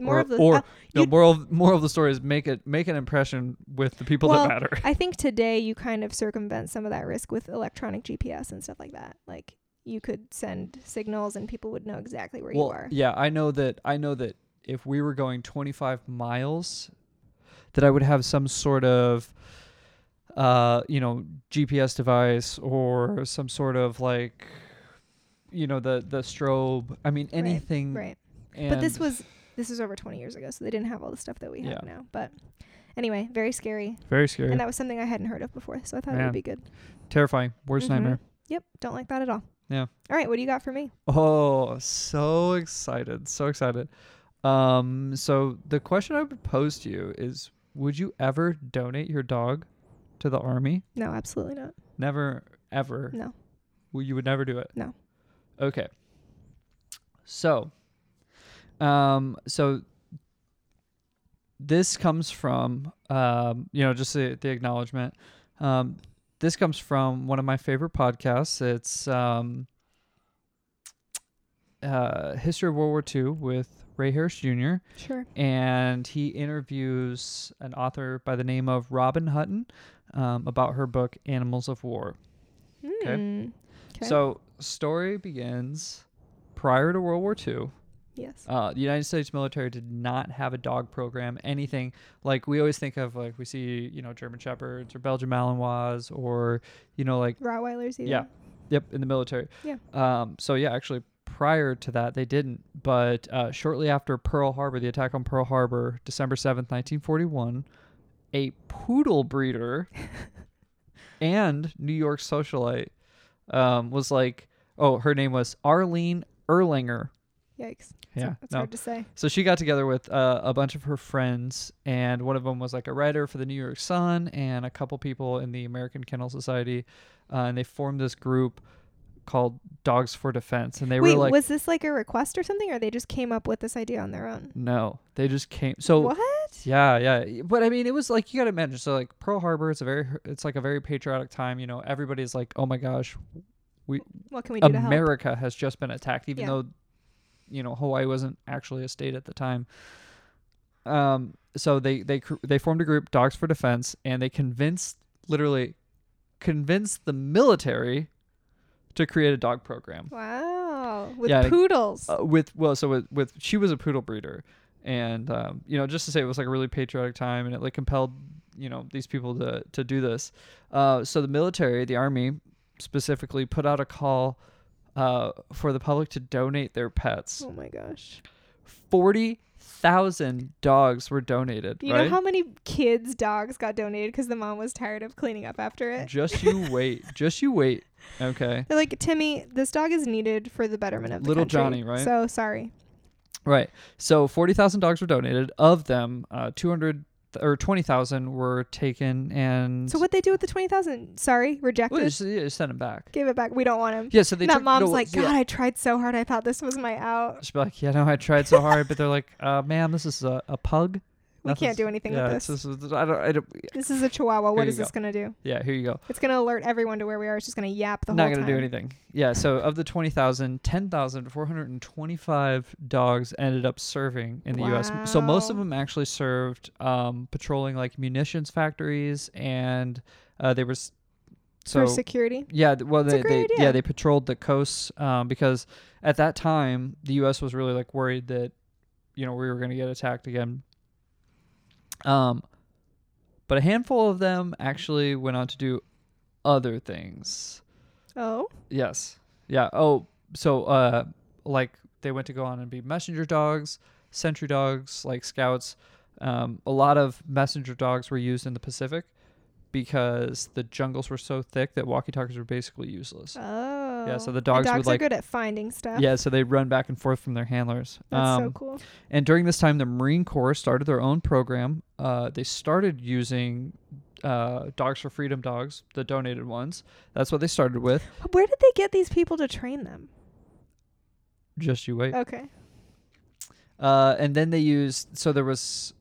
more
or,
of the
or
uh,
moral moral of the story is make it make an impression with the people
Well,
that matter.
I think today you kind of circumvent some of that risk with electronic GPS and stuff like that. Like you could send signals and people would know exactly where
well,
you are.
yeah, I know that. I know that if we were going 25 miles, that I would have some sort of, uh, you know, GPS device or some sort of like, you know, the the strobe. I mean, anything.
Right.
And
but this was this was over 20 years ago, so they didn't have all the stuff that we have
Yeah.
now. But anyway, very scary.
very scary,
And that was something I hadn't heard of before, so I thought it would be good.
terrifying, worst
Mhm.
nightmare.
Yep, don't like that at all.
Yeah.
All right, what do you got for me?
Oh, so excited. So excited. Um, so the question I would pose to you is would you ever donate your dog to the army?
No, absolutely not.
Never ever.
No.
Well, you would never do it.
No.
Okay. So um so this comes from um you know just the, the acknowledgement um this comes from one of my favorite podcasts it's um uh history of world war ii with ray harris jr
Sure.
and he interviews an author by the name of robin hutton um, about her book animals of war Okay.
Hmm. Okay.
so story begins prior to world war ii
yes.
uh, the United States military did not have a dog program, anything like we always think of, like we see, you know, German Shepherds or Belgian Malinois or, you know, like,
Rottweilers either.
yeah. yep, in the military.
Yeah.
Um, so, yeah, actually, prior to that, they didn't. But uh, shortly after Pearl Harbor, the attack on Pearl Harbor, December 7th, 1941, a poodle breeder and New York socialite um, was like, oh, her name was Arlene Erlanger.
Yikes.
Yeah.
It's
no.
hard to say.
So she got together with uh, a bunch of her friends, and one of them was like a writer for the New York Sun, and a couple people in the American Kennel Society, uh, and they formed this group called Dogs for Defense, and they
Wait,
were like,
was this like a request or something, or they just came up with this idea on their own?
no, they just came. So
what?
yeah, yeah, but I mean, it was like you got to imagine. So like Pearl Harbor, it's a very, it's like a very patriotic time. You know, everybody's like, oh my gosh, we
What can we do to help?
America has just been attacked, even
Yeah.
though, you know, Hawaii wasn't actually a state at the time. Um, so they they they formed a group, Dogs for Defense, and they convinced, literally, convinced the military to create a dog program.
Wow. With
Yeah,
poodles.
Uh, with well, so with, with she was a poodle breeder, and um, you know, just to say it was like a really patriotic time, and it like compelled you know these people to to do this. Uh, so the military, the army specifically, put out a call uh, for the public to donate their pets.
oh my gosh.
Forty thousand dogs were donated.
You
right?
know how many kids' dogs got donated because the mom was tired of cleaning up after it?
Just you wait. Just you wait. Okay.
They're like, Timmy, this dog is needed for the betterment of the
Little
country.
Johnny, right?
So sorry.
Right. So 40,000 dogs were donated. Of them, uh, 200 or 20,000 were taken and
So what they do with the twenty thousand? Sorry, rejected.
Well, just, yeah, just send them back.
Give it back. We don't want them.
Yeah, so they
that
took,
mom's
no,
like,
yeah,
God, I tried so hard. I thought this was my out.
Be like, yeah, no, I tried so hard, but they're like, uh, ma'am, this is a, a pug.
We can't do anything
yeah,
with
it's
this.
just- I don't, I don't,
This is a chihuahua. What
you
is this gonna do?
yeah, here you go.
It's gonna alert everyone to where we are. It's just gonna yap the whole time.
Not
whole
going
time.
to do anything. Yeah, so of the 20,000, 10,425 dogs ended up serving in the U.S. So most of
Wow.
them actually served um, patrolling like munitions factories, and uh, they were s- so
For security.
Yeah, th- well,
a
they,
great
they
idea.
yeah they patrolled the coasts um, because at that time the U.S. was really like worried that you know we were going to get attacked again. Um, but a handful of them actually went on to do other things.
Oh.
Yes. Yeah. Oh, so uh, like they went to go on and be messenger dogs, sentry dogs, like scouts. Um, a lot of messenger dogs were used in the Pacific because the jungles were so thick that walkie-talkies were basically useless.
Oh.
Yeah, so the
And
dogs
dogs
would
are
like
good at finding stuff.
yeah, so they'd run back and forth from their handlers.
That's so
Um,
cool.
And during this time, the Marine Corps started their own program. Uh, they started using uh, Dogs for Freedom dogs, the donated ones. That's what they started with.
Where did they get these people to train them?
Just you wait.
Okay.
Uh, and then they used so there was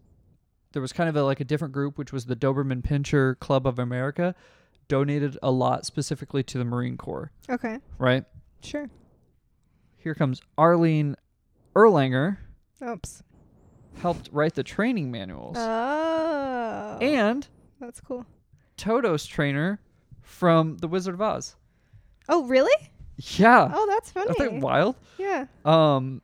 there was kind of a, like a different group, which was the Doberman Pinscher Club of America, donated a lot specifically to the Marine Corps.
Okay.
Right
Sure.
here comes Arlene Erlanger.
Oops.
helped write the training manuals.
Oh.
and
that's cool.
Toto's trainer from The Wizard of Oz.
Oh, really?
Yeah.
Oh, that's funny.
Isn't that wild?
yeah.
Um,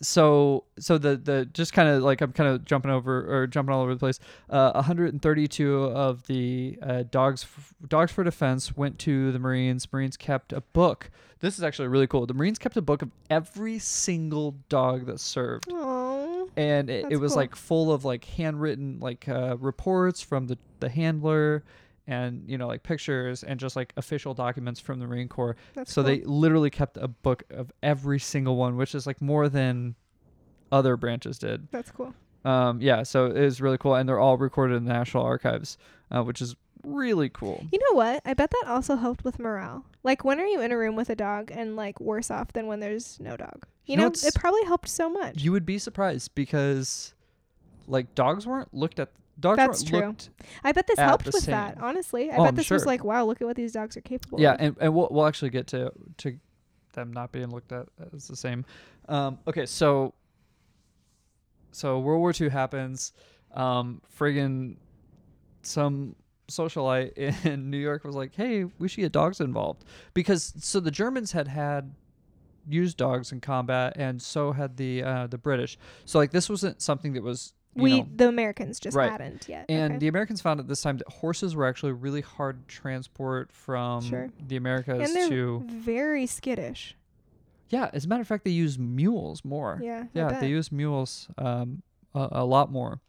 so so the the just kind of like I'm kind of jumping over or jumping all over the place. Uh, 132 of the uh, dogs f- dogs for defense went to the Marines. Marines kept a book. This is actually really cool. The Marines kept a book of every single dog that served.
Oh.
and it, it was
cool.
like full of like handwritten like uh, reports from the the handler and you know like pictures and just like official documents from the marine corps
That's
so
cool.
they literally kept a book of every single one which is like more than other branches did
That's cool.
um yeah so it was really cool and they're all recorded in the national archives uh, which is really cool
You know what? I bet that also helped with morale. Like, when are you in a room with a dog and like worse off than when there's no dog? You,
You know
know, it probably helped so much.
you would be surprised because like dogs weren't looked at
That's true. I bet this helped with that. Honestly, I
Oh,
bet
I'm
this was like, wow, look at what these dogs are capable
Yeah,
of.
and, and we'll we'll actually get to to them not being looked at as the same. Um, okay, so so World War II happens. Um, friggin' some socialite in New York was like, "Hey, we should get dogs involved," because so the Germans had had used dogs in combat, and so had the uh, the British. So like this wasn't something that was
we,
know,
the Americans, just
Right.
hadn't yet.
and
okay.
the Americans found at this time that horses were actually really hard to transport from
Sure.
the Americas
and
to
very skittish.
Yeah, as a matter of fact, they use mules more.
Yeah.
Yeah, they use mules um, a, a lot more,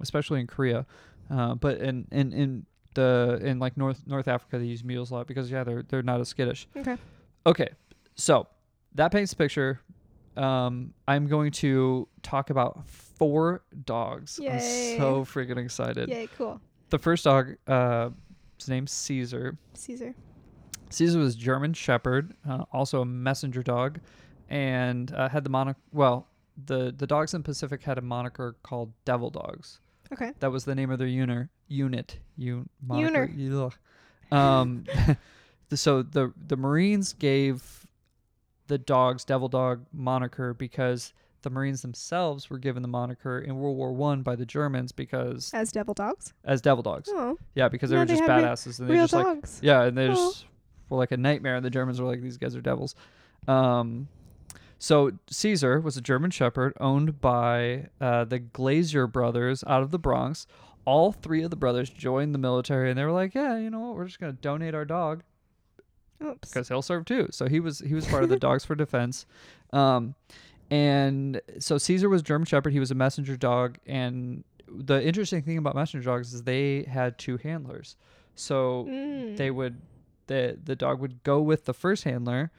especially in Korea. Uh, but in, in in the in like North North Africa, they use mules a lot because yeah, they're they're not as skittish.
Okay.
Okay, so that paints a picture. Um, I'm going to talk about four dogs. I'm so freaking excited.
Yay, cool.
The first dog, uh, his name's Caesar.
Caesar.
Caesar was German Shepherd, uh, also a messenger dog, and uh, had the moniker. Well, the the dogs in Pacific had a moniker called Devil Dogs.
Okay.
That was the name of their unit. unit. Un, moniker.
Uner.
Um, the, so the the Marines gave the dogs Devil Dog moniker because the Marines themselves were given the moniker in World War One by the Germans because
As devil dogs.
as Devil Dogs.
Oh,
Yeah, because they
No,
were just
re-
badasses and they just like yeah, and they
Aw.
just were like a nightmare, and the Germans were like, these guys are devils. Um, so Caesar was a German Shepherd owned by uh, the Glazier brothers out of the Bronx. All three of the brothers joined the military, and they were like, "Yeah, you know what? We're just gonna donate our dog. Because he'll serve too." So he was he was part of the Dogs for Defense. Um, and so Caesar was German Shepherd. He was a messenger dog, and the interesting thing about messenger dogs is they had two handlers. So
Mm.
they would the the dog would go with the first handler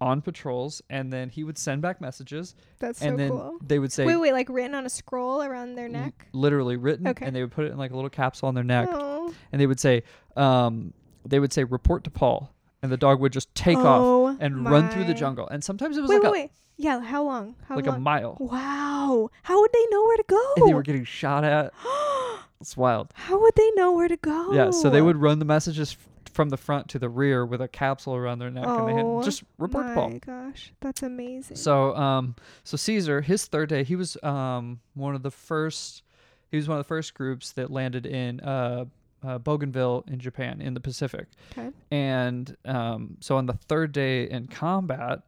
on patrols and then he would send back messages
That's
and
so
then
cool.
they would say
Wait, wait, like written on a scroll around their
l-
neck?
literally written
Okay.
and they would put it in like a little capsule on their neck
Oh.
and they would say um they would say report to Paul and the dog would just take off
Oh
and run through the jungle and sometimes it was
Wait,
like
wait,
a
wait. Yeah, how long? How
like a mile
wow. How would they know where to go?
and they were getting shot at it's wild
how would they know where to go?
yeah so they would run the messages from the front to the rear with a capsule around their neck and they
Oh,
had just report to
My
Paul my
gosh, that's amazing.
So um so Caesar, his third day, he was um one of the first he was one of the first groups that landed in uh, uh Bougainville in Japan in the Pacific.
Okay.
And um so on the third day in combat,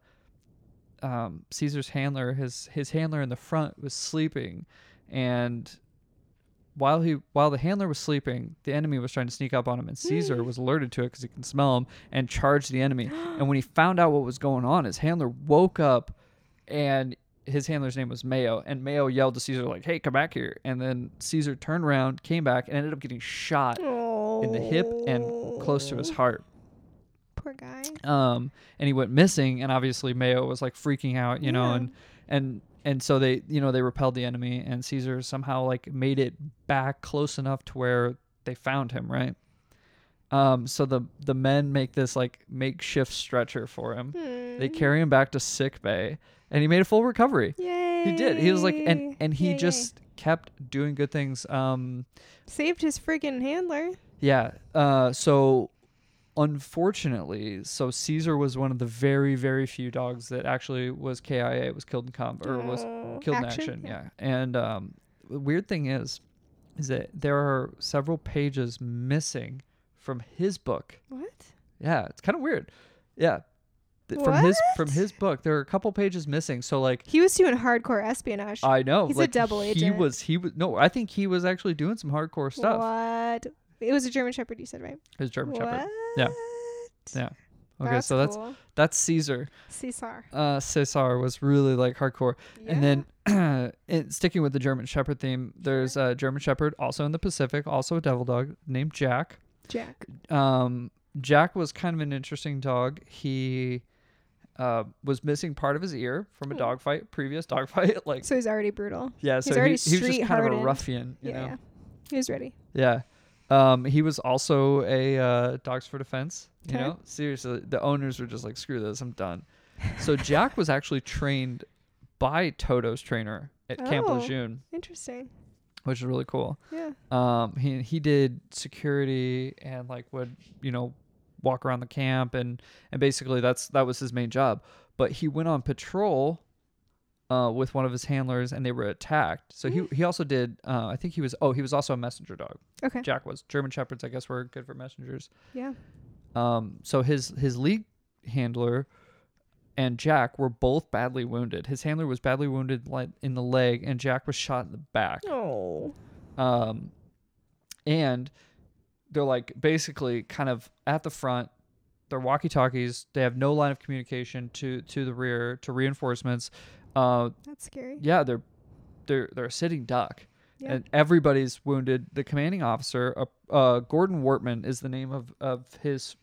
um Caesar's handler, his his handler in the front was sleeping and while he while the handler was sleeping, the enemy was trying to sneak up on him, and Caesar was alerted to it because he can smell him and charged the enemy. and when he found out what was going on, his handler woke up, and his handler's name was Mayo, and Mayo yelled to Caesar like, "Hey, come back here!" And then Caesar turned around, came back, and ended up getting shot in the hip and close to his heart.
Poor guy.
Um, and he went missing, and obviously Mayo was like freaking out, you know, and and and so they you know they repelled the enemy and caesar somehow like made it back close enough to where they found him right um so the the men make this like makeshift stretcher for him they
Hmm.
carry him back to sick bay and he made a full recovery
Yay.
he did he was like and and he
Yay,
just kept doing good things um
saved his friggin' handler.
yeah uh so unfortunately, so Caesar was one of the very, very few dogs that actually was KIA, was killed in combat, or was
Oh,
killed in action. Yeah. And um, the weird thing is, is that there are several pages missing from his book.
What?
Yeah, it's kind of weird. Yeah. Th- From his from his book, there are a couple pages missing. So like
He was doing hardcore espionage.
I know,
He's a
like
double
he
agent.
was he was no, I think he was actually doing some hardcore stuff.
What? It was a German Shepherd, you said, right?
His German? Shepherd. Yeah. Yeah. Okay, so that's
cool.
that's Caesar.
Caesar.
Uh, Cesar was really like hardcore. And then it, sticking with the German Shepherd theme, there's a German Shepherd also in the Pacific, also a devil dog named Jack.
Jack.
Um, Jack was kind of an interesting dog. He uh, was missing part of his ear from a
Oh.
dogfight, previous dogfight. Like,
So he's already brutal.
yeah, so he,
already
he was just kind of a
hardened.
ruffian, you
yeah.
know?
yeah. He was ready.
Yeah. Um, he was also a uh, dogs for defense. You
Okay.
know, seriously, the owners were just like, "Screw this, I'm done." So Jack was actually trained by Toto's trainer at Camp
Oh.
Lejeune,
Interesting.
which is really cool.
Yeah.
Um, he he did security and like would you know walk around the camp and and basically that's that was his main job. But he went on patrol uh, with one of his handlers and they were attacked. So he he also did. Uh, I think he was. Oh, he was also a messenger dog.
Okay.
Jack was. German shepherds, I guess, were good for messengers.
Yeah.
Um, so his his lead handler and Jack were both badly wounded. His handler was badly wounded like in the leg, and Jack was shot in the back.
Oh.
Um, and they're like basically kind of at the front. They're walkie talkies. They have no line of communication to to the rear to reinforcements. Uh,
That's scary.
yeah, they're they're they're a sitting duck
Yeah.
and everybody's wounded. The commanding officer, uh, uh, Gordon Wortman, is the name of of his,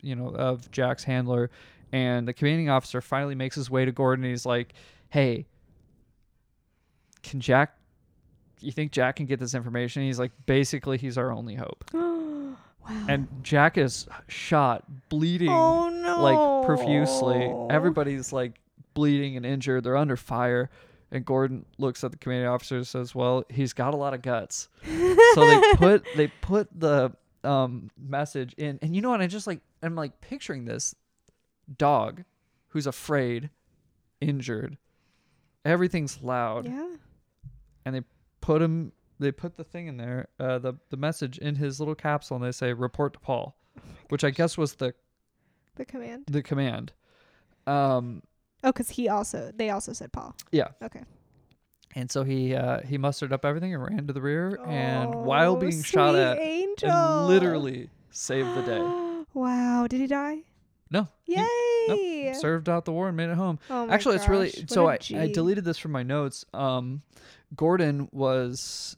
you know, of Jack's handler, and the commanding officer finally makes his way to Gordon. And he's like, "Hey, can Jack? You think Jack can get this information?" He's like, "Basically, he's our only hope."
wow.
And Jack is shot, bleeding
oh no.
like profusely. Everybody's like bleeding and injured. They're under fire. And Gordon looks at the commanding officer and says, "Well, he's got a lot of guts." so they put they put the um, message in, and you know what? I just like I'm like picturing this dog who's afraid, injured. Everything's loud,
Yeah.
and they put him. They put the thing in there, uh, the the message in his little capsule, and they say, "Report to Paul," which I guess was the
The command.
the command. Um,
Oh, because he also they also said Paul.
Yeah.
Okay.
and so he uh, he mustered up everything and ran to the rear, and while
Oh,
being shot at,
angel.
literally saved the day.
wow. Did he die?
No, he
Yay.
served out the war and made it home.
Oh
Actually, it's really
gosh, what
so. I, deleted this from my notes. Um, Gordon was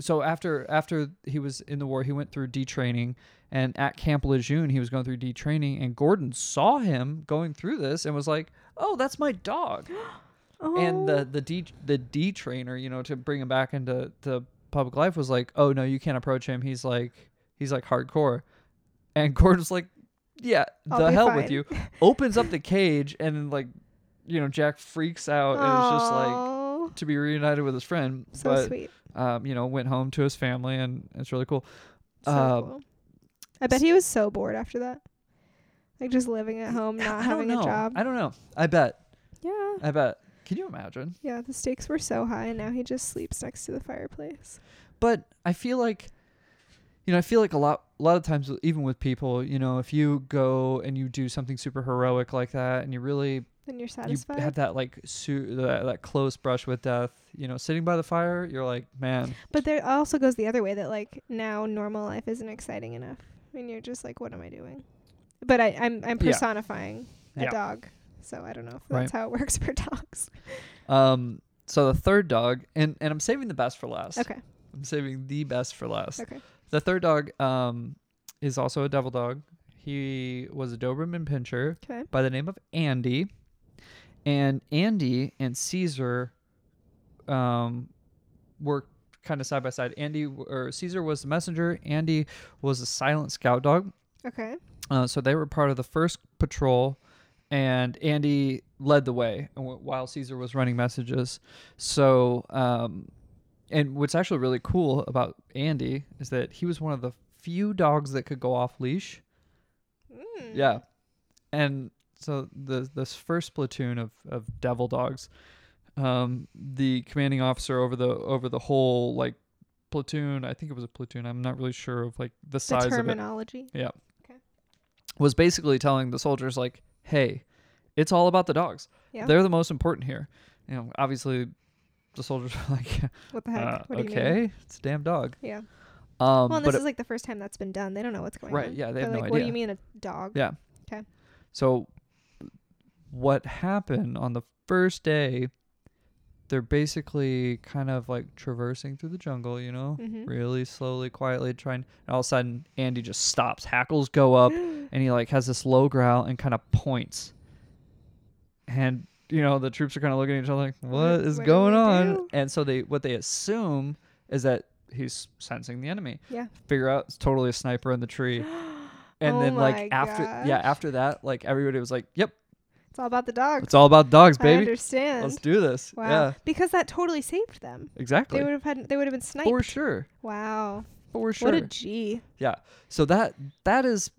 so after after he was in the war, he went through detraining, and at Camp Lejeune, he was going through detraining, and Gordon saw him going through this and was like, "Oh, that's my dog."
Oh.
and the the D the D trainer, you know, to bring him back into the public life was like, "Oh no, you can't approach him. He's like he's like hardcore." And Gordon's like, "Yeah,
I'll
the hell
fine."
with you." Opens up the cage and like, you know, Jack freaks out and is just like To be reunited with his friend.
so
but
sweet.
um, you know, went home to his family and it's really cool.
So
uh,
cool. I bet he was so bored after that. Like just living at home, not
I
having a job.
I don't know. I bet.
yeah.
I bet. Can you imagine?
Yeah, the stakes were so high and now he just sleeps next to the fireplace.
but I feel like you know I feel like a lot a lot of times even with people you know if you go and you do something super heroic like that and you really
Then you're satisfied.
you have that like su- that, that close brush with death you know sitting by the fire you're like man
but there also goes the other way that like now normal life isn't exciting enough. And you're just like, what am I doing? But I, I'm I'm
Yeah.
personifying a
Yeah.
dog. So I don't know if
Right.
that's how it works for dogs.
um so the third dog and and I'm saving the best for last
Okay.
I'm saving the best for last
Okay.
the third dog um is also a devil dog he was a Doberman Pinscher
Okay.
by the name of Andy. And Andy and Caesar um, were kind of side by side. Andy or Caesar was the messenger. Andy was a silent scout dog.
Okay.
Uh, so they were part of the first patrol, and Andy led the way while Caesar was running messages. So, um, and what's actually really cool about Andy is that he was one of the few dogs that could go off leash
Mm.
Yeah. And so the this first platoon of, of devil dogs, um, the commanding officer over the over the whole like platoon, I think it was a platoon, I'm not really sure of like the
The
size of it,
terminology. Yeah. Okay.
Was basically telling the soldiers like, Hey, it's all about the dogs.
Yeah.
They're the most important here. You know, obviously the soldiers are like,
What the heck?
uh,
what do you mean?
okay, it's a damn dog.
Yeah.
Um,
Well, and this
it-
is like the first time that's been done. They don't know what's going
Right,
on. Right.
Yeah, they
They're
have no
like, What do you mean a dog?
Yeah.
'Kay.
So what happened on the first day, they're basically kind of like traversing through the jungle, you know,
Mhm.
really slowly, quietly trying and all of a sudden Andy just stops, hackles go up, and he like has this low growl and kind of points. And you know, the troops are kind of looking at each other like, "What is
what
going on?"
do?
And so they what they assume is that he's sensing the enemy.
Yeah.
Figure out it's totally a sniper in the tree. And
Oh
then like after yeah, after that, like everybody was like, "Yep,
It's all about the dogs.
it's all about dogs, baby.
I understand.
Let's do this."
wow.
Yeah,
Because that totally saved them.
exactly.
They would have had. They would have been sniped.
For sure.
Wow.
For sure.
What a G. Yeah.
So that that is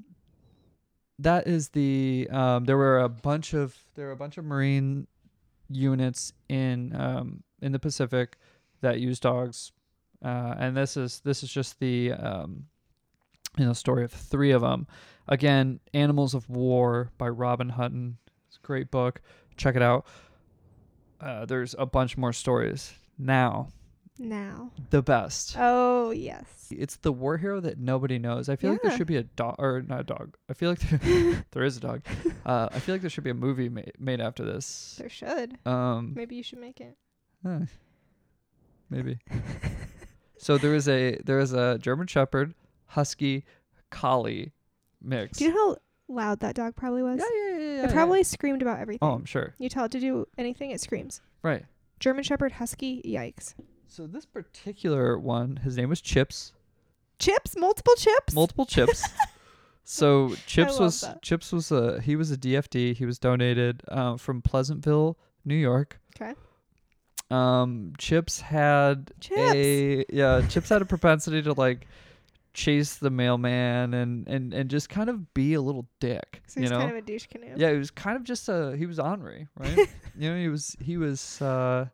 that is the um there were a bunch of there were a bunch of marine units in um in the Pacific that use dogs. Uh and this is this is just the um you know story of three of them. Again, Animals of War by Robin Hutton. Great book. Check it out. Uh, there's a bunch more stories. Now,
Now.
the best.
Oh yes.
It's the war hero that nobody knows. I feel like there should be a dog, or not a dog. I feel like there, there is a dog. Uh, I feel like there should be a movie made, made after this.
There should.
Um,
Maybe you should make it.
eh, maybe. so there is a there is a German Shepherd, Husky, Collie mix.
Do you know how loud that dog probably was?
yeah, yeah, yeah, yeah.
it
yeah.
probably screamed about everything.
Oh, I'm sure.
You tell it to do anything, it screams.
Right.
German Shepherd Husky, yikes.
So this particular one, his name was Chips.
Chips, multiple chips.
multiple chips. so Chips was
that.
Chips was a he was a DFD. He was donated uh, from Pleasantville, New York.
Okay.
Um, Chips had
Chips.
a yeah. Chips had a propensity to like chase the mailman and and and just kind of be a little dick.
so
you
he's
know.
kind of a douche canoe.
yeah, he was kind of just a he was ornery, right? you know, he was he was uh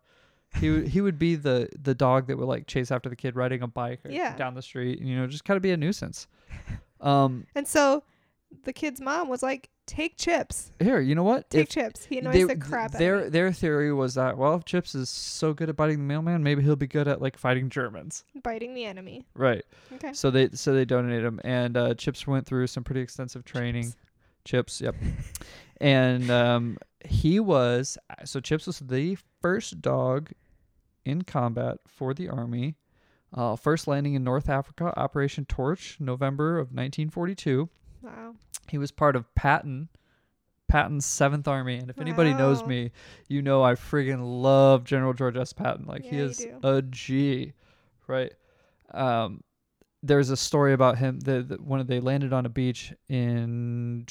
he would he would be the the dog that would like chase after the kid riding a bike
Yeah.
down the street, and you know, just kind of be a nuisance. Um,
And so the kid's mom was like, "Take chips,
here, you know what?
take
If
chips." He annoys
they-
the crap out
their
of me.
their theory was that well, if Chips is so good at biting the mailman, maybe he'll be good at like fighting Germans,
biting the enemy.
right?
Okay.
So they so they donated him, and uh, Chips went through some pretty extensive training. Chips, yep. and um, he was so Chips was the first dog in combat for the army. Uh, first landing in North Africa, Operation Torch, November of 1942.
Wow.
He was part of Patton, Patton's Seventh Army, and if anybody knows me, you know I friggin' love General George S. Patton. Like he
Yeah, you
is a G, right? Um, there's a story about him that, that when they landed on a beach in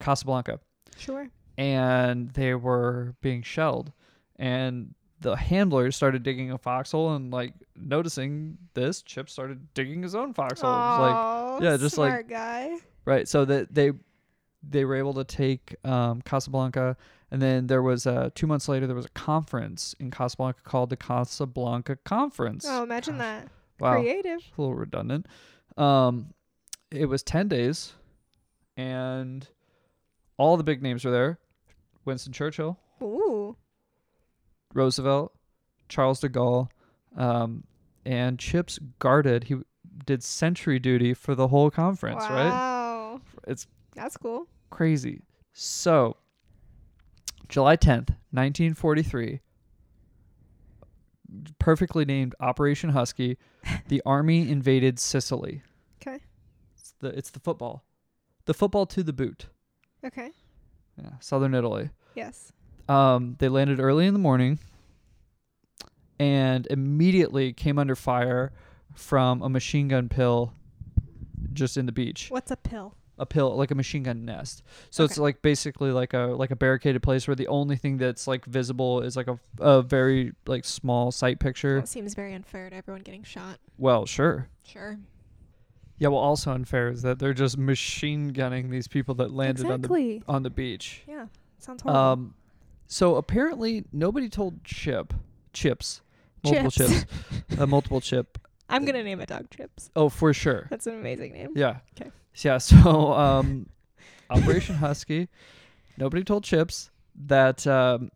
Casablanca,
Sure.
and they were being shelled, and the handlers started digging a foxhole and like noticing this, Chip started digging his own foxhole. Was like
Oh,
yeah, just like-
guy.
Right. So that they they were able to take um, Casablanca, and then there was uh, two months later there was a conference in Casablanca called the Casablanca Conference.
Oh, imagine
Gosh,
that.
Wow,
Creative.
a little redundant. Um, it was ten days, and all the big names were there: Winston Churchill,
Ooh.
Roosevelt, Charles de Gaulle, um, and Chips guarded. He did sentry duty for the whole conference. Right?
wow.
It's
That's cool.
crazy. So, July 10th, 1943, perfectly named Operation Husky, the army invaded Sicily.
'Kay.
It's the it's the football. The football to the boot.
Okay.
Yeah, southern Italy.
Yes.
Um, they landed early in the morning and immediately came under fire from a machine gun pill just in the beach.
What's a pill?
a pill like a machine gun nest so it's like basically like a like a barricaded place where the only thing that's like visible is like a, a very like small sight picture
it seems very unfair to everyone getting shot.
well sure
Sure.
Yeah, well, also unfair is that they're just machine gunning these people that landed
exactly.
on the on the beach.
yeah. Sounds horrible.
Um, so apparently nobody told Chip, Chips, multiple
Chips.
chips, a multiple chip.
I'm gonna name a dog Chips.
Oh, for sure.
That's an amazing name.
Yeah.
Okay.
Yeah. So um, Operation Husky. Nobody told Chips that um,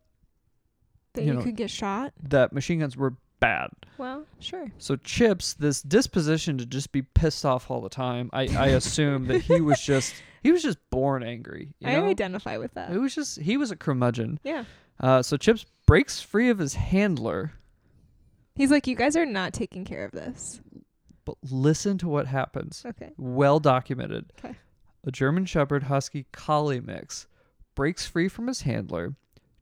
That
you
you,
know-
could get shot.
that machine guns were bad.
Well, sure.
So Chips, this disposition to just be pissed off all the time. I, I assume that he was just he was just born angry. You
I
know?
identify with that.
It was just he was a curmudgeon.
Yeah.
Uh, so Chips breaks free of his handler,
He's like, you guys are not taking care of this.
but listen to what happens.
Okay.
Well documented.
'Kay.
A German Shepherd Husky Collie mix breaks free from his handler,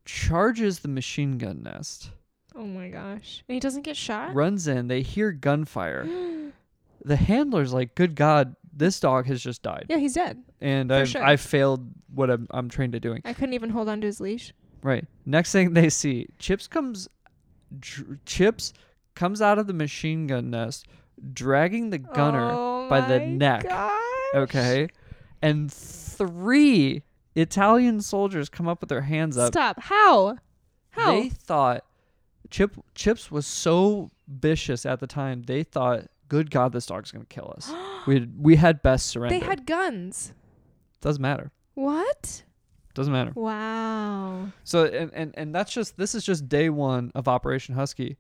charges the machine gun nest,
Oh my gosh. And he doesn't get shot?
runs in. They hear gunfire. The handler's like, "Good God, this dog has just died."
yeah, he's dead.
and I've
sure.
I failed what I'm I'm trained at doing.
I couldn't even hold on to his leash.
Right. Next thing they see, Chips comes, dr- Chips comes out of the machine gun nest, dragging the gunner.
oh
by the neck.
gosh.
Okay, and three Italian soldiers come up with their hands up.
Stop. How? How?
They thought Chip Chips was so vicious at the time. They thought, "Good God, this dog's gonna kill us." we had, we had best surrender.
they had guns.
Doesn't matter.
What?
Doesn't matter.
Wow.
So and, and and that's just this is just day one of Operation Husky.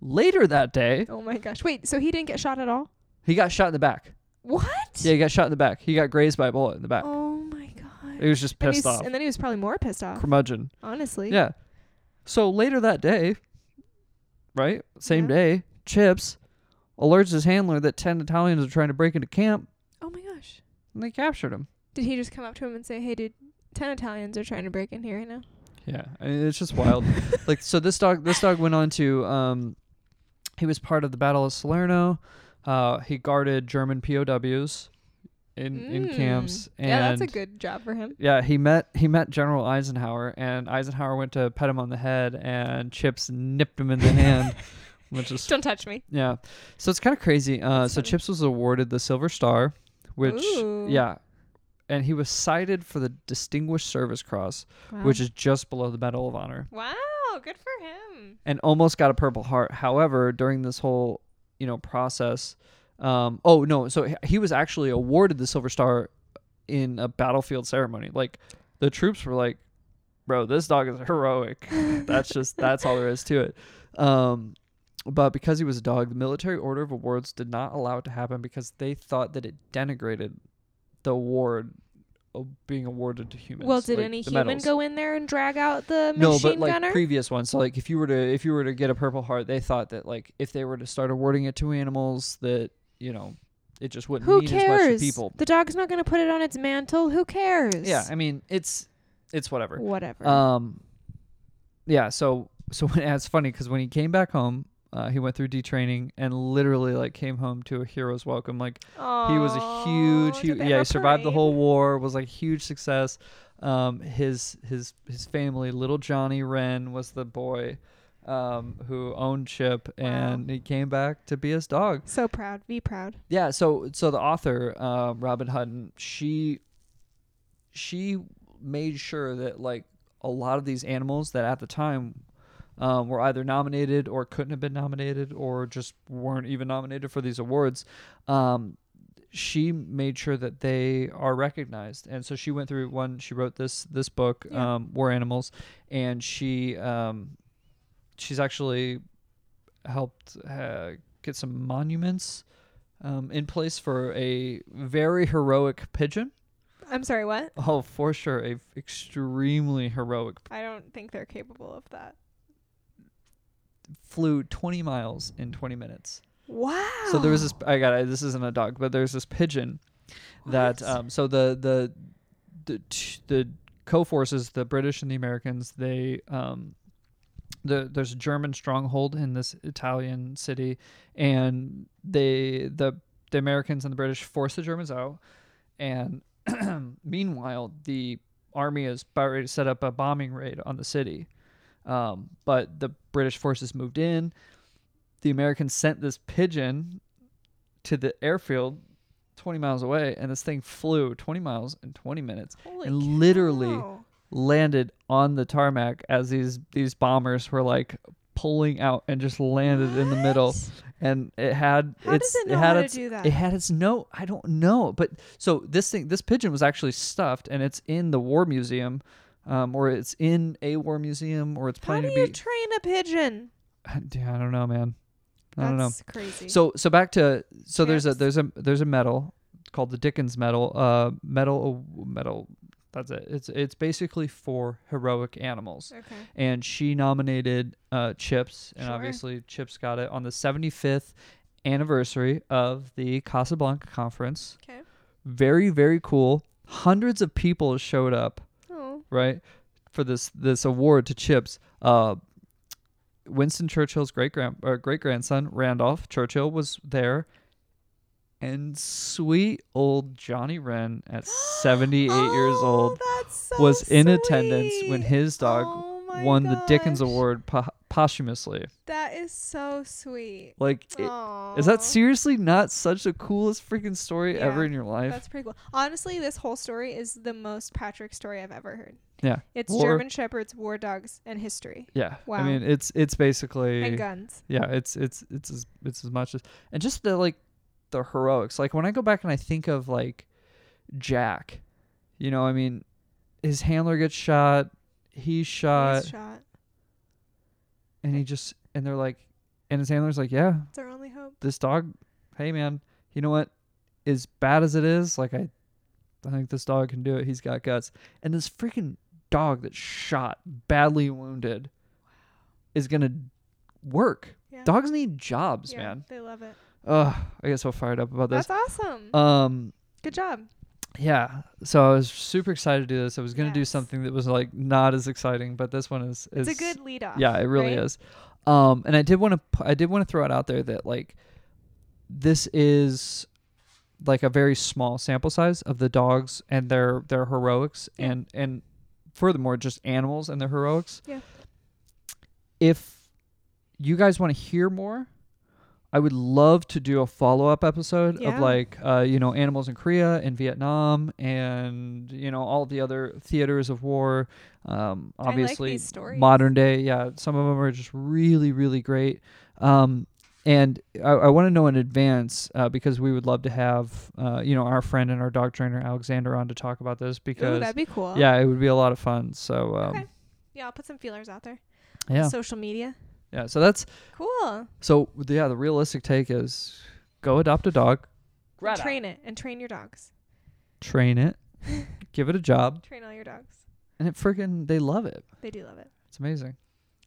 Later that day,
Oh my gosh. Wait, so he didn't get shot at all?
he got shot in the back.
What?
Yeah, he got shot in the back. He got grazed by a bullet in the back.
Oh my god.
He was just pissed
he's-
off.
and then he was probably more pissed off.
Curmudgeon.
Honestly.
Yeah. So later that day, right? Same
Yeah.
day, Chips alerts his handler that 10 Italians are trying to break into camp
Oh my gosh.
and they captured him.
Did he just come up to him and say, "Hey, dude, ten Italians are trying to break in here right now"?
Yeah. I mean, it's just wild. like so this dog this dog went on to um he was part of the Battle of Salerno. Uh he guarded German POWs in in
Mm.
camps and
yeah, that's a good job for him.
Yeah, he met he met General Eisenhower, and Eisenhower went to pet him on the head, and Chips nipped him in the hand, which is
Don't touch me.
yeah. So it's kind of crazy. Uh, so
funny.
Chips was awarded the Silver Star, which
Ooh.
yeah, and he was cited for the Distinguished Service Cross,
Wow.
which is just below the Medal of Honor,
wow, good for him.
and almost got a Purple Heart. However, during this whole you know process, um, oh no, so he- was actually awarded the Silver Star in a battlefield ceremony. Like the troops were like, "Bro, this dog is heroic." that's just that's all there is to it. Um, but because he was a dog, the military order of awards did not allow it to happen because they thought that it denigrated the award being awarded to humans.
Well, did
like
any human
medals.
go in there and drag out the machine
No, but like
gunner?
previous ones. So like if you were to if you were to get a Purple Heart, they thought that like if they were to start awarding it to animals, that you know it just wouldn't
Who
mean as much to people.
The dog's not going to put it on its mantle. Who cares?
Yeah, I mean it's it's whatever.
Whatever.
Um, yeah. So so when, it's funny because when he came back home, uh, he went through detraining and literally like came home to a hero's welcome. Like he was a huge,
Aw,
hu-
did they
yeah, he survived the whole war. Was like a huge success. Um, his his his family, little Johnny Wren, was the boy. Um, who owned Chip, and he came back to be his dog.
So proud. Be proud.
Yeah, so so the author, um, Robin Hutton, she she made sure that like a lot of these animals that at the time um, were either nominated or couldn't have been nominated or just weren't even nominated for these awards. Um, she made sure that they are recognized, and so she went through one. She wrote this this book,
Yeah.
um, War Animals, and she um, she's actually helped uh, get some monuments um, in place for a very heroic pigeon.
I'm sorry, what?
Oh, for sure, a f- extremely heroic.
I don't think they're capable of that.
Flew 20 miles in 20 minutes.
Wow.
So there was this. I got it. This isn't a dog, but there's this pigeon that.
What?
Um, so the the the t- the co-forces, the British and the Americans, they um, the there's a German stronghold in this Italian city, and they the the Americans and the British force the Germans out, and meanwhile the army is about ready to set up a bombing raid on the city, um, but the British forces moved in. The Americans sent this pigeon to the airfield 20 miles away and this thing flew 20 miles in 20 minutes
Holy
and literally
cow.
Landed on the tarmac as these these bombers were like pulling out and just landed in the middle and it had
How
its
does it know
had
how
its
to do that?
it had its no i don't know but so this thing this pigeon was actually stuffed and it's in the war museum um, or it's in a war museum or it's
how do
to
you train a pigeon?
yeah, i don't know man i don't know
crazy.
so so back to so there's a there's a there's a medal called the Dickin Medal. Uh, medal medal. That's it. It's it's basically for heroic animals.
okay.
And she nominated uh, Chips, and
Sure.
obviously Chips got it on the 75th anniversary of the Casablanca Conference.
Okay.
Very very cool. Hundreds of people showed up
Oh.
right for this this award to Chips. Uh, Winston Churchill's great grand or great grandson Randolph Churchill was there, and sweet old Johnny Wren at seventy eight years
Oh,
old
so
was in attendance when his dog
Oh
won the
Dickin.
Award po- posthumously.
That is so sweet.
Like, it, is that seriously not such a coolest freaking story ever in your life?
That's pretty cool. Honestly, this whole story is the most Patrick story I've ever heard.
Yeah.
It's
War-
German Shepherds, war dogs, and history.
yeah, I mean it's it's basically
And guns.
yeah it's it's it's as it's as much as and just the like the heroics like when i go back and i think of like jack you know i mean his handler gets shot he's shot
He's shot.
and he just and they're like and his handler's like yeah
It's our only hope.
this dog hey man you know what as bad as it is like i i think this dog can do it he's got guts and this freaking dog that's shot badly wounded is gonna work
Yeah.
dogs need jobs
yeah,
man
They love it.
Ugh, I get so fired up about this.
That's awesome.
Um,
Good job.
yeah. So I was super excited to do this. I was gonna do something that was like not as exciting, but this one is. is
It's a good lead off.
Yeah, it really
right?
is. Um, and I did want to. I did want to throw it out there that like, this is like a very small sample size of the dogs and their their heroics
Yeah.
and and furthermore just animals and their heroics.
Yeah.
If you guys want to hear more, I would love to do a follow up episode
Yeah.
of like uh, you know animals in Korea and Vietnam and you know all the other theaters of war. Um,
like
obviously
these
modern day. Yeah, some of them are just really really great. Um, and I, I want to know in advance uh, because we would love to have uh, you know our friend and our dog trainer Alexander on to talk about this
Ooh,
because
that'd be cool.
yeah, it would be a lot of fun. So um,
Okay. Yeah, I'll put some feelers out there.
yeah,
Social media.
Yeah. So that's
Cool.
so yeah. The realistic take is go adopt a dog,
And train it and train your dogs.
train it, give it a job,
Train all your dogs.
and it freaking they love it.
They do love it.
It's amazing.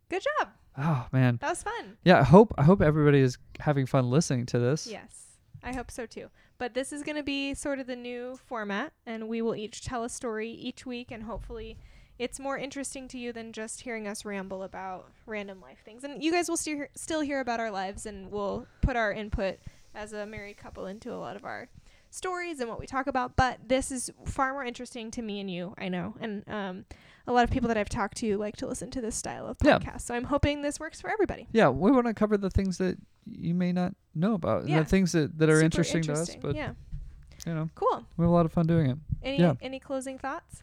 Good job.
Oh man,
That was fun.
yeah. I hope I hope everybody is having fun listening to this.
Yes. I hope so too. But this is going to be sort of the new format, and we will each tell a story each week, and hopefully it's more interesting to you than just hearing us ramble about random life things. And you guys will still hear, still hear about our lives, and we'll put our input as a married couple into a lot of our stories and what we talk about. But this is far more interesting to me and you, I know. And um, a lot of people that I've talked to like to listen to this style of podcast. Yeah. So I'm hoping this works for everybody.
Yeah, we want to cover the things that you may not know about,
Yeah.
the things that, that are
Super
interesting, to us. But
yeah,
you know,
cool.
we have a lot of fun doing it.
Any
Yeah.
any closing thoughts?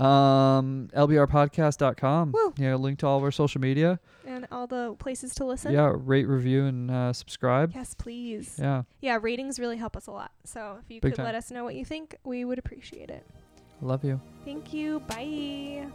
Um, lbrpodcast.com.
Woo.
Yeah, link to all of our social media.
and all the places to listen.
Yeah, rate, review, and uh, subscribe.
Yes, please.
Yeah,
Yeah, ratings really help us a lot. So if you
Big
could
time.
let us know what you think, we would appreciate it.
love you.
Thank you. Bye.